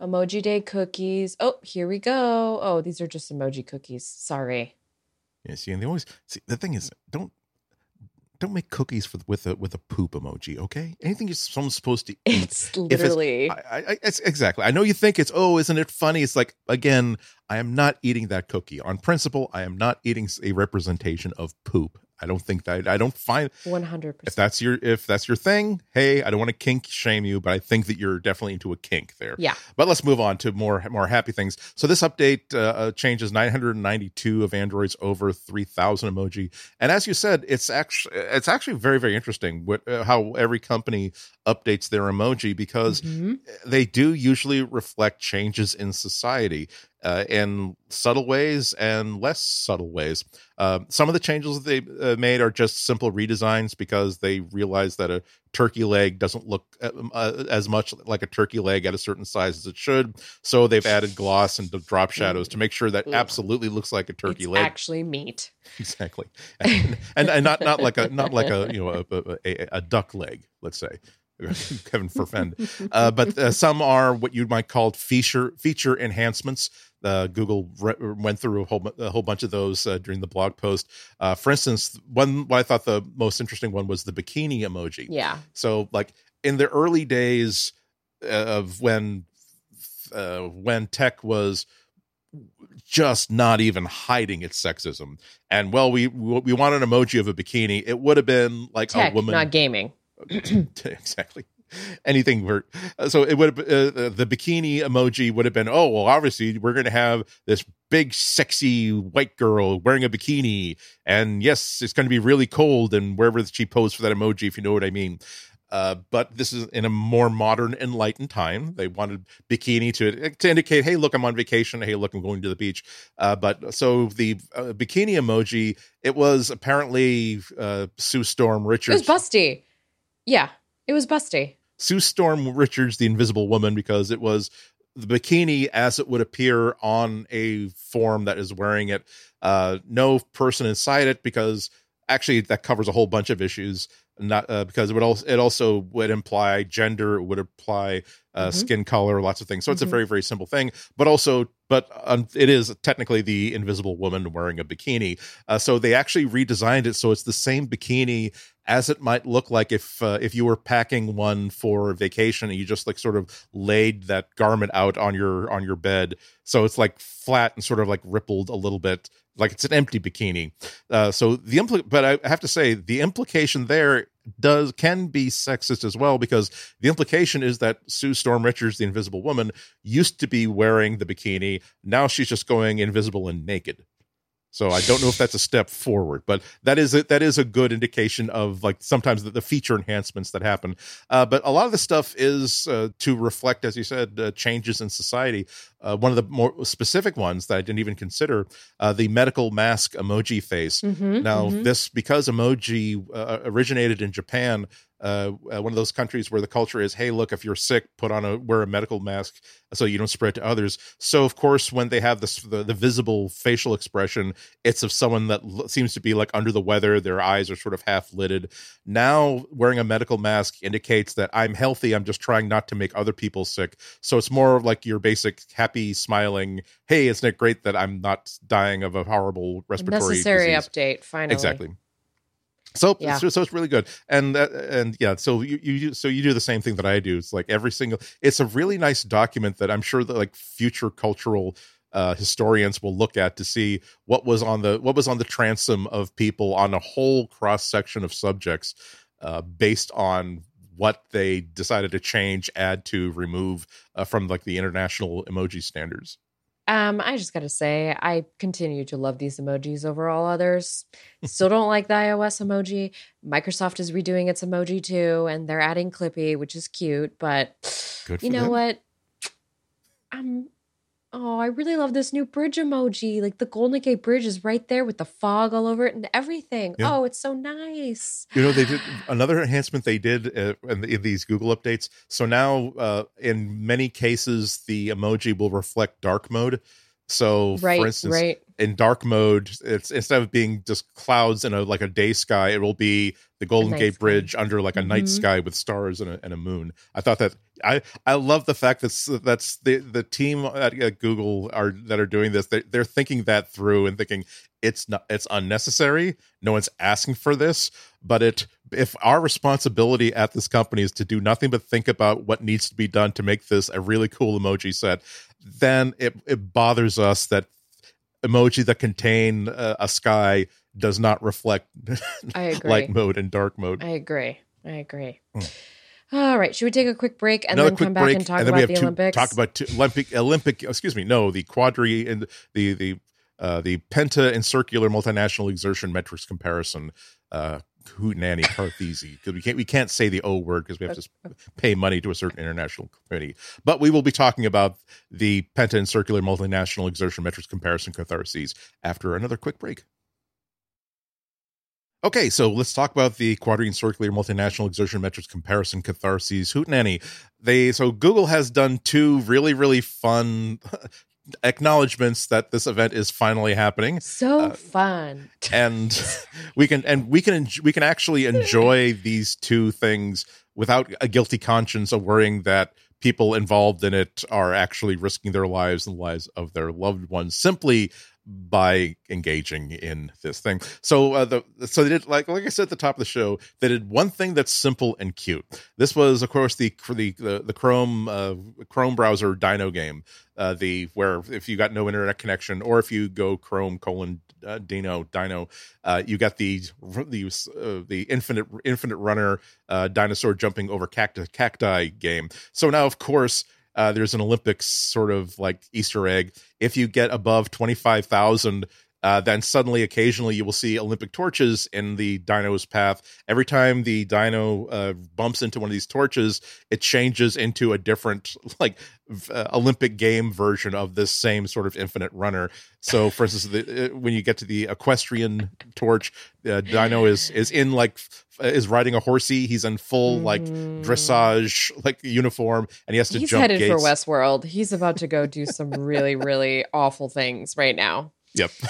Emoji Day cookies. Oh, here we go. Oh, these are just emoji cookies. Sorry. Yeah, see, and they always see the thing is don't don't make cookies for, with a with a poop emoji, okay? Anything you're someone's supposed to eat. It's literally. I, I, it's, exactly. I know you think it's oh, isn't it funny? It's like again, I am not eating that cookie on principle. I am not eating a representation of poop. I don't think that I don't find 100%. if that's your if that's your thing. Hey, I don't want to kink shame you, but I think that you're definitely into a kink there. Yeah. But let's move on to more more happy things. So this update uh, uh, changes 992 of Android's over 3,000 emoji, and as you said, it's actually it's actually very very interesting what, uh, how every company updates their emoji because Mhm. they do usually reflect changes in society uh, in subtle ways and less subtle ways. Uh, some of the changes that they uh, made are just simple redesigns because they realize that a turkey leg doesn't look uh, uh, as much like a turkey leg at a certain size as it should. So they've added gloss and drop shadows to make sure that absolutely looks like a turkey It's leg. actually meat. exactly, and, and and not not like a not like a you know a, a, a duck leg, let's say. Kevin forfend, uh, but uh, some are what you might call feature feature enhancements. Uh, Google re- went through a whole a whole bunch of those uh, during the blog post. Uh, for instance, one what I thought the most interesting one was the bikini emoji. Yeah. So, like in the early days of when uh, when tech was just not even hiding its sexism, and well, we we wanted an emoji of a bikini. It would have been like Tech, a woman, not gaming. exactly anything uh, so it would have uh, the bikini emoji would have been oh well obviously we're going to have this big sexy white girl wearing a bikini and yes it's going to be really cold and wherever she posed for that emoji if you know what i mean uh, but this is in a more modern, enlightened time. They wanted bikini to to indicate, "Hey, look, I'm on vacation. Hey, look, I'm going to the beach." Uh, but so the uh, bikini emoji, it was apparently uh, Sue Storm It was busty. Yeah. It was busty. Sue Storm Richards, the Invisible Woman, because it was the bikini as it would appear on a form that is wearing it. Uh, no person inside it, because actually that covers a whole bunch of issues. Not uh, because it would also it also would imply gender, it would imply uh, Mhm. skin color, lots of things. So it's a Mhm. very very simple thing, but also but um, it is technically the Invisible Woman wearing a bikini. Uh, so they actually redesigned it so it's the same bikini as it might look like if uh, if you were packing one for vacation and you just like sort of laid that garment out on your on your bed. So it's like flat and sort of like rippled a little bit like it's an empty bikini. Uh, so the impl- but i have to say the implication there does can be sexist as well because the implication is that sue storm richards the invisible woman used to be wearing the bikini. Now she's just going invisible and naked so I don't know if that's a step forward, but that is a, that is a good indication of like sometimes the, the feature enhancements that happen. Uh, but a lot of the stuff is uh, to reflect, as you said, uh, changes in society. Uh, one of the more specific ones that I didn't even consider, uh, the medical mask emoji face. Mhm, Now, mhm. this because emoji uh, originated in Japan, uh, uh, one of those countries where the culture is, hey, look, if you're sick, put on a wear a medical mask so you don't spread to others. So, of course, when they have this the, the visible facial expression, it's of someone that l- seems to be like under the weather. Their eyes are sort of half lidded. Now, wearing a medical mask indicates that I'm healthy. I'm just trying not to make other people sick. So it's more like your basic happy, smiling. Hey, isn't it great that I'm not dying of a horrible respiratory necessary disease? update. Finally. Exactly. So, Yeah. so so it's really good, and uh, and yeah, so you you do- so you do the same thing that I do. It's like every single. It's a really nice document that I'm sure that like future cultural uh, historians will look at to see what was on the what was on the transom of people on a whole cross section of subjects, uh, based on what they decided to change, add to, remove uh, from like the international emoji standards. Um, I just gotta say, I continue to love these emojis over all others. Still don't like the iOS emoji. Microsoft is redoing its emoji too, and they're adding Clippy, which is cute. But you know them. what? Um, oh, I really love this new bridge emoji. Like the Golden Gate Bridge is right there with the fog all over it and everything. Yeah. Oh, it's so nice. You know, they did another enhancement they did uh, in, in these Google updates. So now, uh, in many cases, the emoji will reflect dark mode. So, Right, for instance, right. In dark mode, it's instead of being just clouds in a like a day sky, it will be the Golden Gate sky. Bridge under like a night Mhm. sky with stars and a, and a moon. I thought that I I love the fact that that's the the team at, at Google are that are doing this. They, they're thinking that through and thinking it's not it's unnecessary. No one's asking for this, but it if our responsibility at this company is to do nothing but think about what needs to be done to make this a really cool emoji set, then it it bothers us that emoji that contain uh, a sky does not reflect I agree. light mode and dark mode. I agree. I agree. All right. Should we take a quick break and Another then come back break, and talk then about the to Olympics? talk about two, Olympic Olympic. Excuse me, no, the quadri and the the uh, the penta and circular multinational exertion metrics comparison. Uh, Hootenanny Carthesi because we can't we can't say the O word because we have to pay money to a certain international committee. But we will be talking about the penta and circular multinational exertion metrics comparison catharses after another quick break. Okay, so let's talk about the quadrine circular multinational exertion metrics comparison catharses hootenanny. They so Google has done two really really fun acknowledgments that this event is finally happening so uh, fun. and we can and we can we can actually enjoy these two things without a guilty conscience of worrying that people involved in it are actually risking their lives and the lives of their loved ones simply by engaging in this thing. So uh, the so they did like like I said at the top of the show, they did one thing that's simple and cute. This was of course the for the the, the Chrome uh, Chrome browser Dino game, uh, the where if you got no internet connection or if you go Chrome colon uh, Dino Dino, uh, you got the the uh, the infinite infinite runner uh, dinosaur jumping over cacti cacti game. So now of course uh, there's an Olympics sort of like Easter egg. If you get above 25,000, uh, then suddenly, occasionally, you will see Olympic torches in the dino's path. Every time the dino uh, bumps into one of these torches, it changes into a different, like, v- uh, Olympic game version of this same sort of infinite runner. So, for instance, the, uh, when you get to the equestrian torch, uh, Dino is is in like is riding a horsey. He's in full like dressage like uniform, and he has to He's headed gates. for Westworld. He's about to go do some really, really awful things right now. Yep.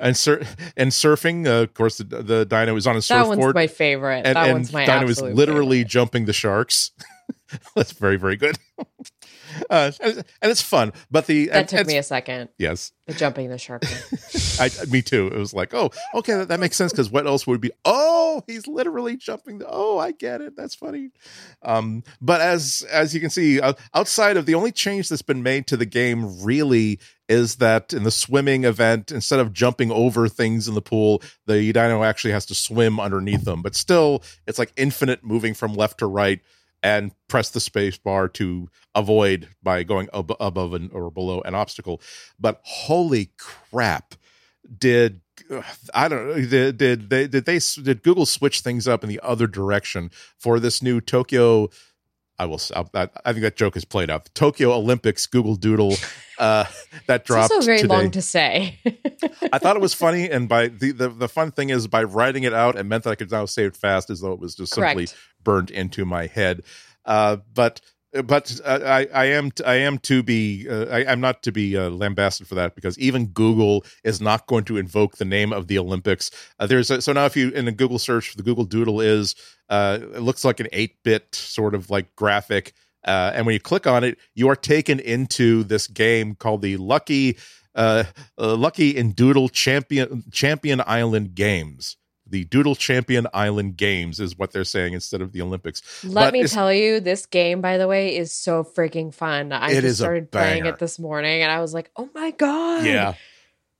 and sur- and surfing, uh, of course, the, the dino is on a That surfboard. one's my favorite. and, that and one's my dino is literally favorite. jumping the sharks. That's very very good. uh, and, and it's fun, but the That and- took and- me a second. yes, The jumping the shark. I, me too. It was like, oh, okay, that, that makes sense because what else would be? Oh, he's literally jumping. The, oh, I get it. That's funny. Um, but as as you can see, uh, outside of the only change that's been made to the game, really, is that in the swimming event, instead of jumping over things in the pool, the dino actually has to swim underneath them. But still, it's like infinite moving from left to right and press the space bar to avoid by going ab- above an, or below an obstacle. But holy crap, did I don't know did did they did they did Google switch things up in the other direction for this new Tokyo I will I, I think that joke is played out. The Tokyo Olympics Google Doodle uh that It's dropped also very today. long to say. I thought it was funny and by the, the the fun thing is by writing it out it meant that I could now say it fast as though it was just simply Burned into my head. Uh, but but uh, I I am I am to be uh, I, I'm not to be uh, lambasted for that because even Google is not going to invoke the name of the Olympics. Uh, there's a, so now if you in a Google search for the Google Doodle is uh, it looks like an eight bit sort of like graphic. Uh, and when you click on it, you are taken into this game called the Lucky Lucky and Doodle Champion Champion Island Games. The Doodle Champion Island Games is what they're saying instead of the Olympics. Let But me tell you, this game, by the way, is so freaking fun. I It just started playing it this morning, and I was like, "Oh my god!" Yeah,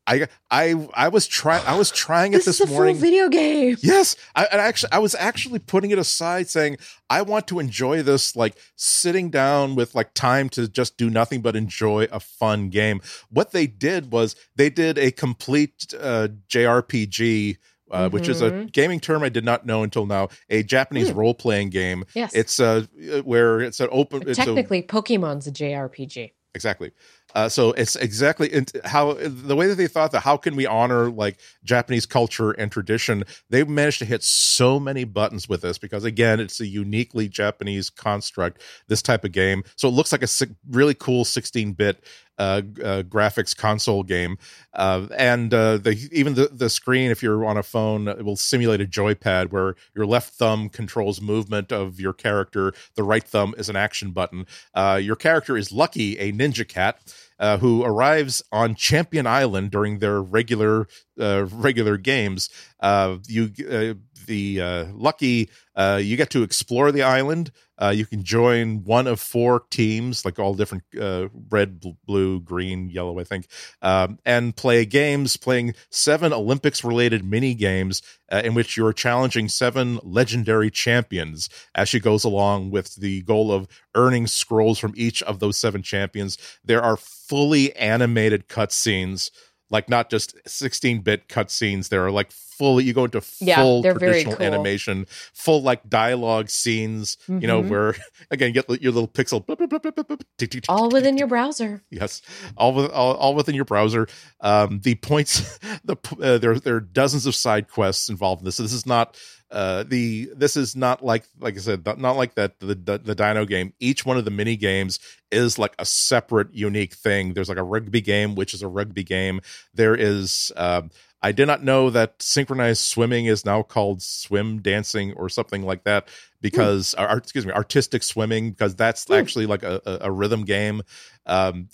I I I was trying I was trying it this, this is a morning. full video game. Yes, I, I actually I was actually putting it aside, saying I want to enjoy this, like sitting down with like time to just do nothing but enjoy a fun game. What they did was they did a complete uh, JRPG. Uh, Which is a Mhm. gaming term I did not know until now. A Japanese Hmm. role playing game. Yes, It's uh where it's an open. It's a, technically Pokemon's a JRPG. exactly uh, so it's exactly how the way that they thought that how can we honor like japanese culture and tradition they've managed to hit so many buttons with this because again it's a uniquely japanese construct this type of game so it looks like a really cool 16-bit uh, uh, graphics console game, uh, and uh, the even the the screen, if you're on a phone, it will simulate a joypad where your left thumb controls movement of your character, the right thumb is an action button. Uh, your character is Lucky, a ninja cat. Uh, who arrives on Champion Island during their regular uh, regular games? Uh, you uh, the uh, lucky uh, you get to explore the island uh, you can join one of four teams like all different uh, red bl- blue green yellow i think um, and play games playing seven olympics related mini games uh, in which you're challenging seven legendary champions as she goes along with the goal of earning scrolls from each of those seven champions. There are fully animated cutscenes like not just 16-bit cutscenes. There are like full you go into full they're traditional cool. animation full like dialogue scenes you know Mhm. where again get your little pixel blip, blip, blip, All within your browser. yes all, with, all all within your browser um the points the uh, there there are dozens of side quests involved in this so this is not uh the this is not like like i said not not like that the, the the dino game each one of the mini games is like a separate unique thing there's like a rugby game which is a rugby game there is um I did not know that synchronized swimming is now called swim dancing or something like that because, or, excuse me, artistic swimming because that's Hmm. actually like a, a, a rhythm game. Um,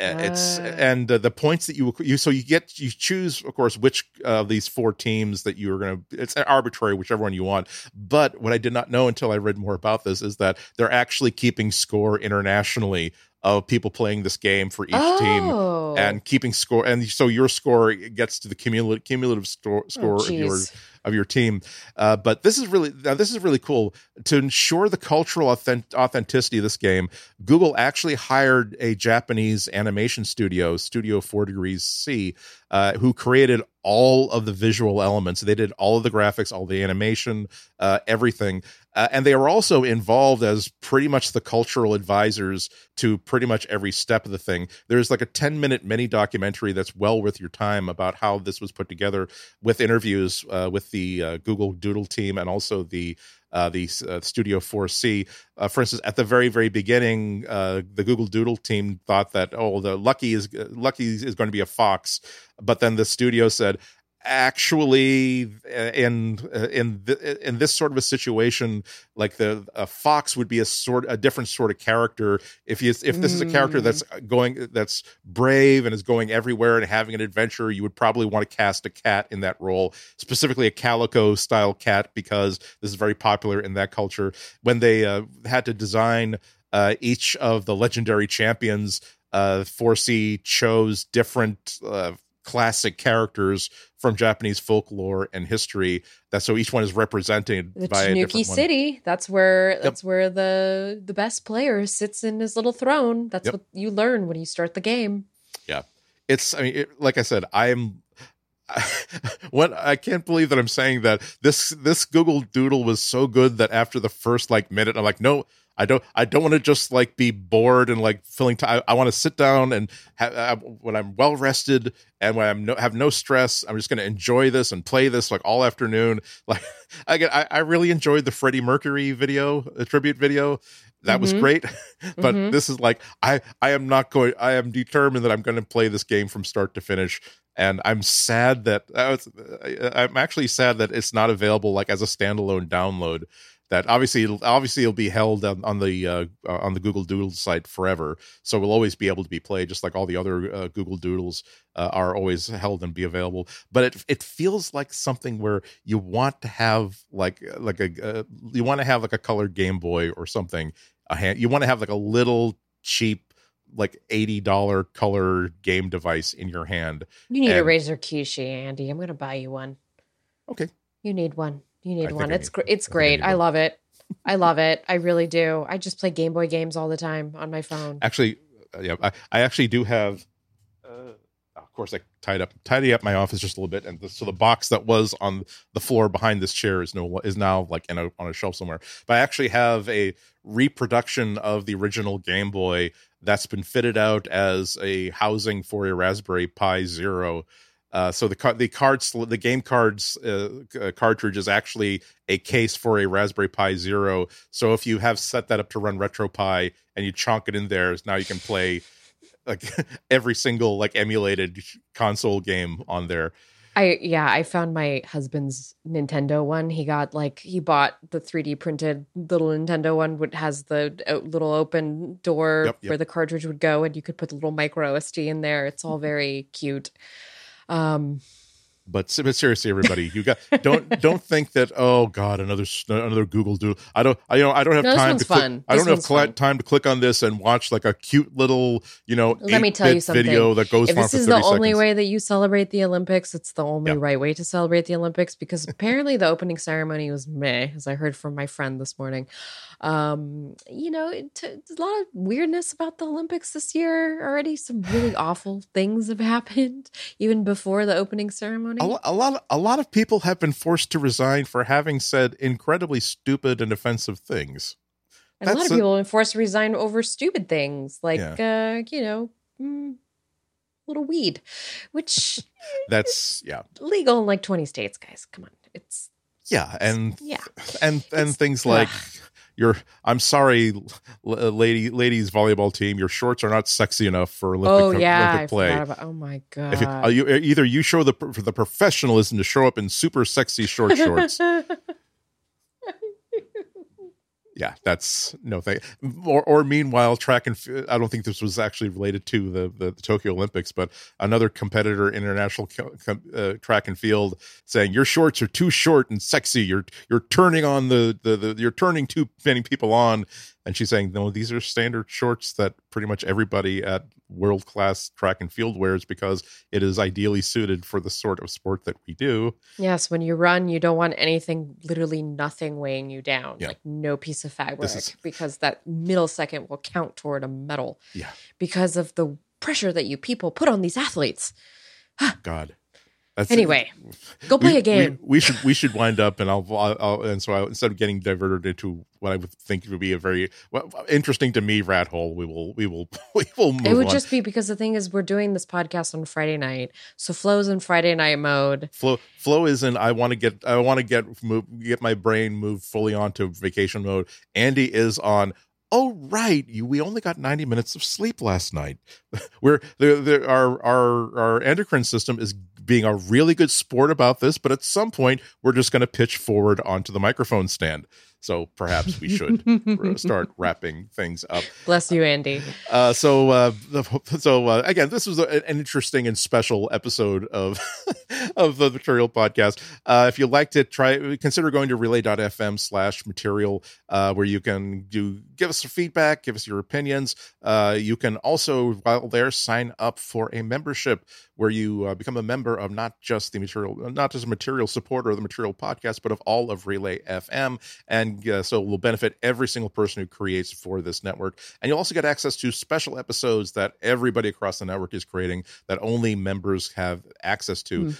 uh, it's Ah. and uh, the points that you you so you get you choose of course which of these four teams that you're gonna it's arbitrary whichever one you want but what i did not know until i read more about this is that they're actually keeping score internationally of people playing this game for each team oh. and keeping score and so your score gets to the cumulative cumulative score, Oh, of your of your team. Uh, but this is really now this is really cool. To ensure the cultural authentic, authenticity of this game google actually hired a japanese animation studio studio 4 degrees c uh, who created all of the visual elements they did all of the graphics all the animation uh, everything uh, and they are also involved as pretty much the cultural advisors to pretty much every step of the thing. There's like a 10 minute mini documentary that's well worth your time about how this was put together with interviews uh, with the uh, Google Doodle team and also the uh, the uh, Studio 4C. Uh, for instance, at the very very beginning, uh, the Google Doodle team thought that oh the Lucky is Lucky is going to be a fox, but then the studio said actually uh, in uh, in in this sort of a situation like the a fox would be a sort a different sort of character if you if this is a character Mm. that's going that's brave and is going everywhere and having an adventure you would probably want to cast a cat in that role specifically a calico style cat because this is very popular in that culture when they uh, had to design uh, each of the legendary champions uh 4c chose different uh, classic characters from Japanese folklore and history. That so each one is represented the by a Tanuki different one. City. That's where that's where the the best player sits in his little throne. That's Yep. what you learn when you start the game. Yeah, it's I mean, it, like I said, I am. what I can't believe that I'm saying that this this Google Doodle was so good that after the first like minute, I'm like, no, I don't I don't want to just like be bored and like filling time. I, want to sit down and have, when I'm well rested and when I'm no, have no stress, I'm just going to enjoy this and play this like all afternoon. Like I get, I, I really enjoyed the Freddie Mercury video, a tribute video. That was Mhm. great, but Mhm. this is like I I am not going. I am determined that I'm going to play this game from start to finish. And I'm sad that I was, I- I'm actually sad that it's not available like as a standalone download. That obviously, it'll, obviously, it'll be held on, on the uh, uh, on the Google Doodle site forever, so will always be able to be played, just like all the other uh, Google Doodles uh, are always held and be available. But it it feels like something where you want to have like like a uh, you want to have like a colored Game Boy or something. A hand, you want to have like a little cheap like eighty dollar color game device in your hand. You need a Razer Kishi, Andy. I'm going to buy you one. Okay. You need one. You need think one. It's gr- it's I think I great. I love it. I love it. I really do. I just play Game Boy games all the time on my phone. Actually, uh, yeah, I, I actually do have. Uh, of course, I tied up tidy up my office just a little bit, and the, so the box that was on the floor behind this chair is no is now like in a, on a shelf somewhere. But I actually have a reproduction of the original Game Boy that's been fitted out as a housing for a Raspberry Pi Zero. Uh, so the car- the cards the game cards uh, uh, cartridge is actually a case for a Raspberry Pi Zero. So if you have set that up to run RetroPie and you chonk it in there, now you can play like every single like emulated console game on there. I yeah, I found my husband's Nintendo one. He got like he bought the 3D printed little Nintendo one which has the uh, little open door Yep, yep. where the cartridge would go and you could put the little micro SD in there. It's all very cute. Um But, but seriously, everybody, you got don't don't think that oh god another another Google Doodle. I don't I you know I don't have No, time to click, fun. I This don't have fun. time to click on this and watch like a cute little you know Let me tell you something. video that goes if this is the only seconds. way that you celebrate the Olympics, it's the only Yeah. right way to celebrate the Olympics because apparently the opening ceremony was meh, as I heard from my friend this morning. Um, you know, it, there's a lot of weirdness about the Olympics this year already. Some really awful things have happened even before the opening ceremony. A, a lot, of, a lot of people have been forced to resign for having said incredibly stupid and offensive things. and a lot of people have been forced to resign over stupid things like, uh, you know, mm, little weed, which That's yeah, legal in like 20 states, guys. Come on. It's, yeah, and yeah. and and It's- things like your. I'm sorry, uh, lady, ladies volleyball team. Your shorts are not sexy enough for Olympic, oh yeah, Olympic play. about. Oh my god! If you, uh, you, either you show the for the professionalism to show up in super sexy short shorts. yeah, that's no thing. Or, or meanwhile, track and f- I don't think this was actually related to the, the, the Tokyo Olympics, but another competitor, international co- uh, track and field, saying your shorts are too short and sexy. You're you're turning on the, the the you're turning too many people on. And she's saying, no, these are standard shorts that pretty much everybody at world class track and field wears because it is ideally suited for the sort of sport that we do. yes, when you run, you don't want anything, literally nothing, weighing you down, Yeah. like no piece of fabric, is- because that middle second will count toward a medal. Yeah. because of the pressure that you people put on these athletes. God. That's Anyway, go play we, a game. We, we should we should wind up, and I'll, I'll, I'll and so I, instead of getting diverted into what I would think would be a very well, interesting to me rat hole, we will we will we will move It would on. just be because the thing is, we're doing this podcast on Friday night, so Flo's in Friday night mode. flow flow is in. I want to get I want to get move, get my brain moved fully onto vacation mode. Andy is on. Oh right, you, we only got ninety minutes of sleep last night. We're there. there our our our endocrine system is being a really good sport about this, but at some point we're just going to pitch forward onto the microphone stand. So perhaps we should start wrapping things up. Bless you, Andy. Uh, so, uh, so uh, again, this was an interesting and special episode of of the Material Podcast. Uh, if you liked it, try consider going to relay.fm slash material, uh, where you can do give us some feedback, give us your opinions. Uh, you can also, while there, sign up for a membership where you uh, become a member of not just the material, not just a material supporter of the Material Podcast, but of all of Relay FM, and uh, so it will benefit every single person who creates for this network. And you'll also get access to special episodes that everybody across the network is creating that only members have access to. Uh,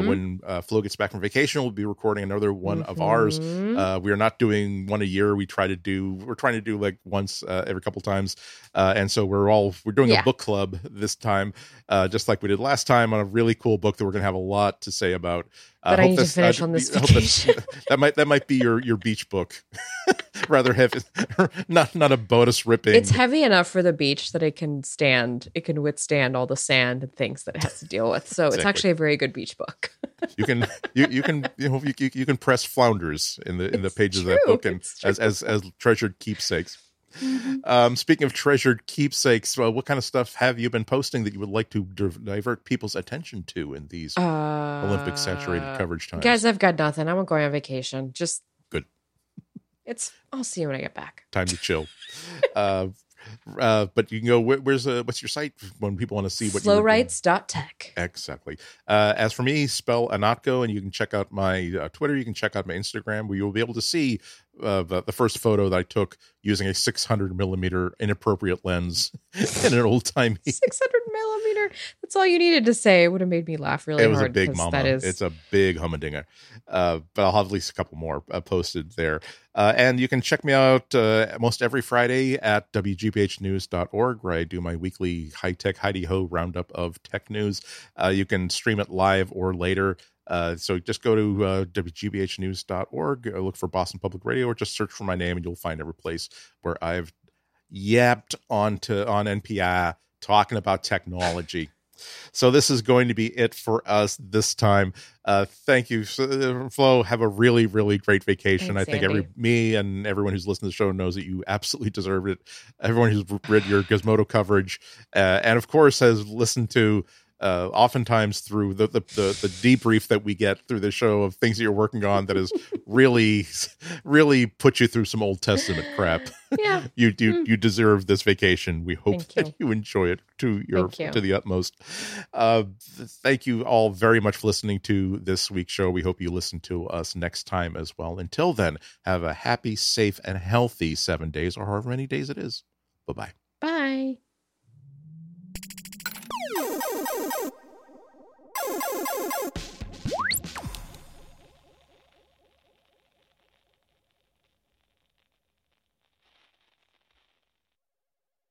Mhm. when uh, Flo gets back from vacation, we'll be recording another one of ours. Mhm. Uh, we are not doing one a year. We try to do. We're trying to do like once uh, every couple times, uh, and so we're all we're doing Yeah. a book club this time, uh, just like we did last time on a really cool book that we're going to have a lot to say about. Uh, I hope need to finish uh, on this I vacation. that might that might be your your beach book, rather heavy, not not a bonus ripping. It's heavy enough for the beach that it can stand. It can withstand all the sand and things that it has to deal with. So it's actually a very good beach book. you can you, you can you know you, you, can press flounders in the in the pages of that book and as, as as treasured keepsakes. Um, speaking of treasured keepsakes, uh, what kind of stuff have you been posting that you would like to divert people's attention to in these Uh, Olympic saturated coverage times? Guys, I've got nothing. I'm going on vacation. Just Good. It's. I'll see you when I get back. Time to chill. uh, uh, but you can go. Where, where's uh, what's your site when people want to see what? Flowrights.tech. Exactly. Uh, as for me, spell Ihnatko, and you can check out my uh, Twitter. You can check out my Instagram, where you'll be able to see uh, the, the first photo that I took using a 600 millimeter inappropriate lens in an old timey. 600 millimeter. That's all you needed to say. It would have made me laugh really It was a big mama. That is. It's a big humdinger. Uh, but I'll have at least a couple more uh, posted there. Uh, and you can check me out uh, most every Friday at wgbhnews.org, where I do my weekly high tech, Heidi Ho roundup of tech news. Uh, you can stream it live or later. Uh, so just go to uh, wgbhnews.org, uh, look for Boston Public Radio, or just search for my name, and you'll find every place where I've yapped onto on NPI talking about technology. So this is going to be it for us this time. Uh, thank you, Flo. Have a really, really great vacation. Thanks, I think every me and everyone who's listened to the show knows that you absolutely deserve it. Everyone who's read your Gizmodo coverage, uh, and of course has listened to. Uh, oftentimes through the, the the the debrief that we get through the show of things that you're working on that has really really put you through some Old Testament crap Yeah. you do Mm. you deserve this vacation. We hope Thank that you. enjoy it to your you. to the utmost. Uh, th- thank you all very much for listening to this week's show. We hope you listen to us next time as well. Until then, have a happy, safe, and healthy seven days or however many days it is. Bye bye. Bye.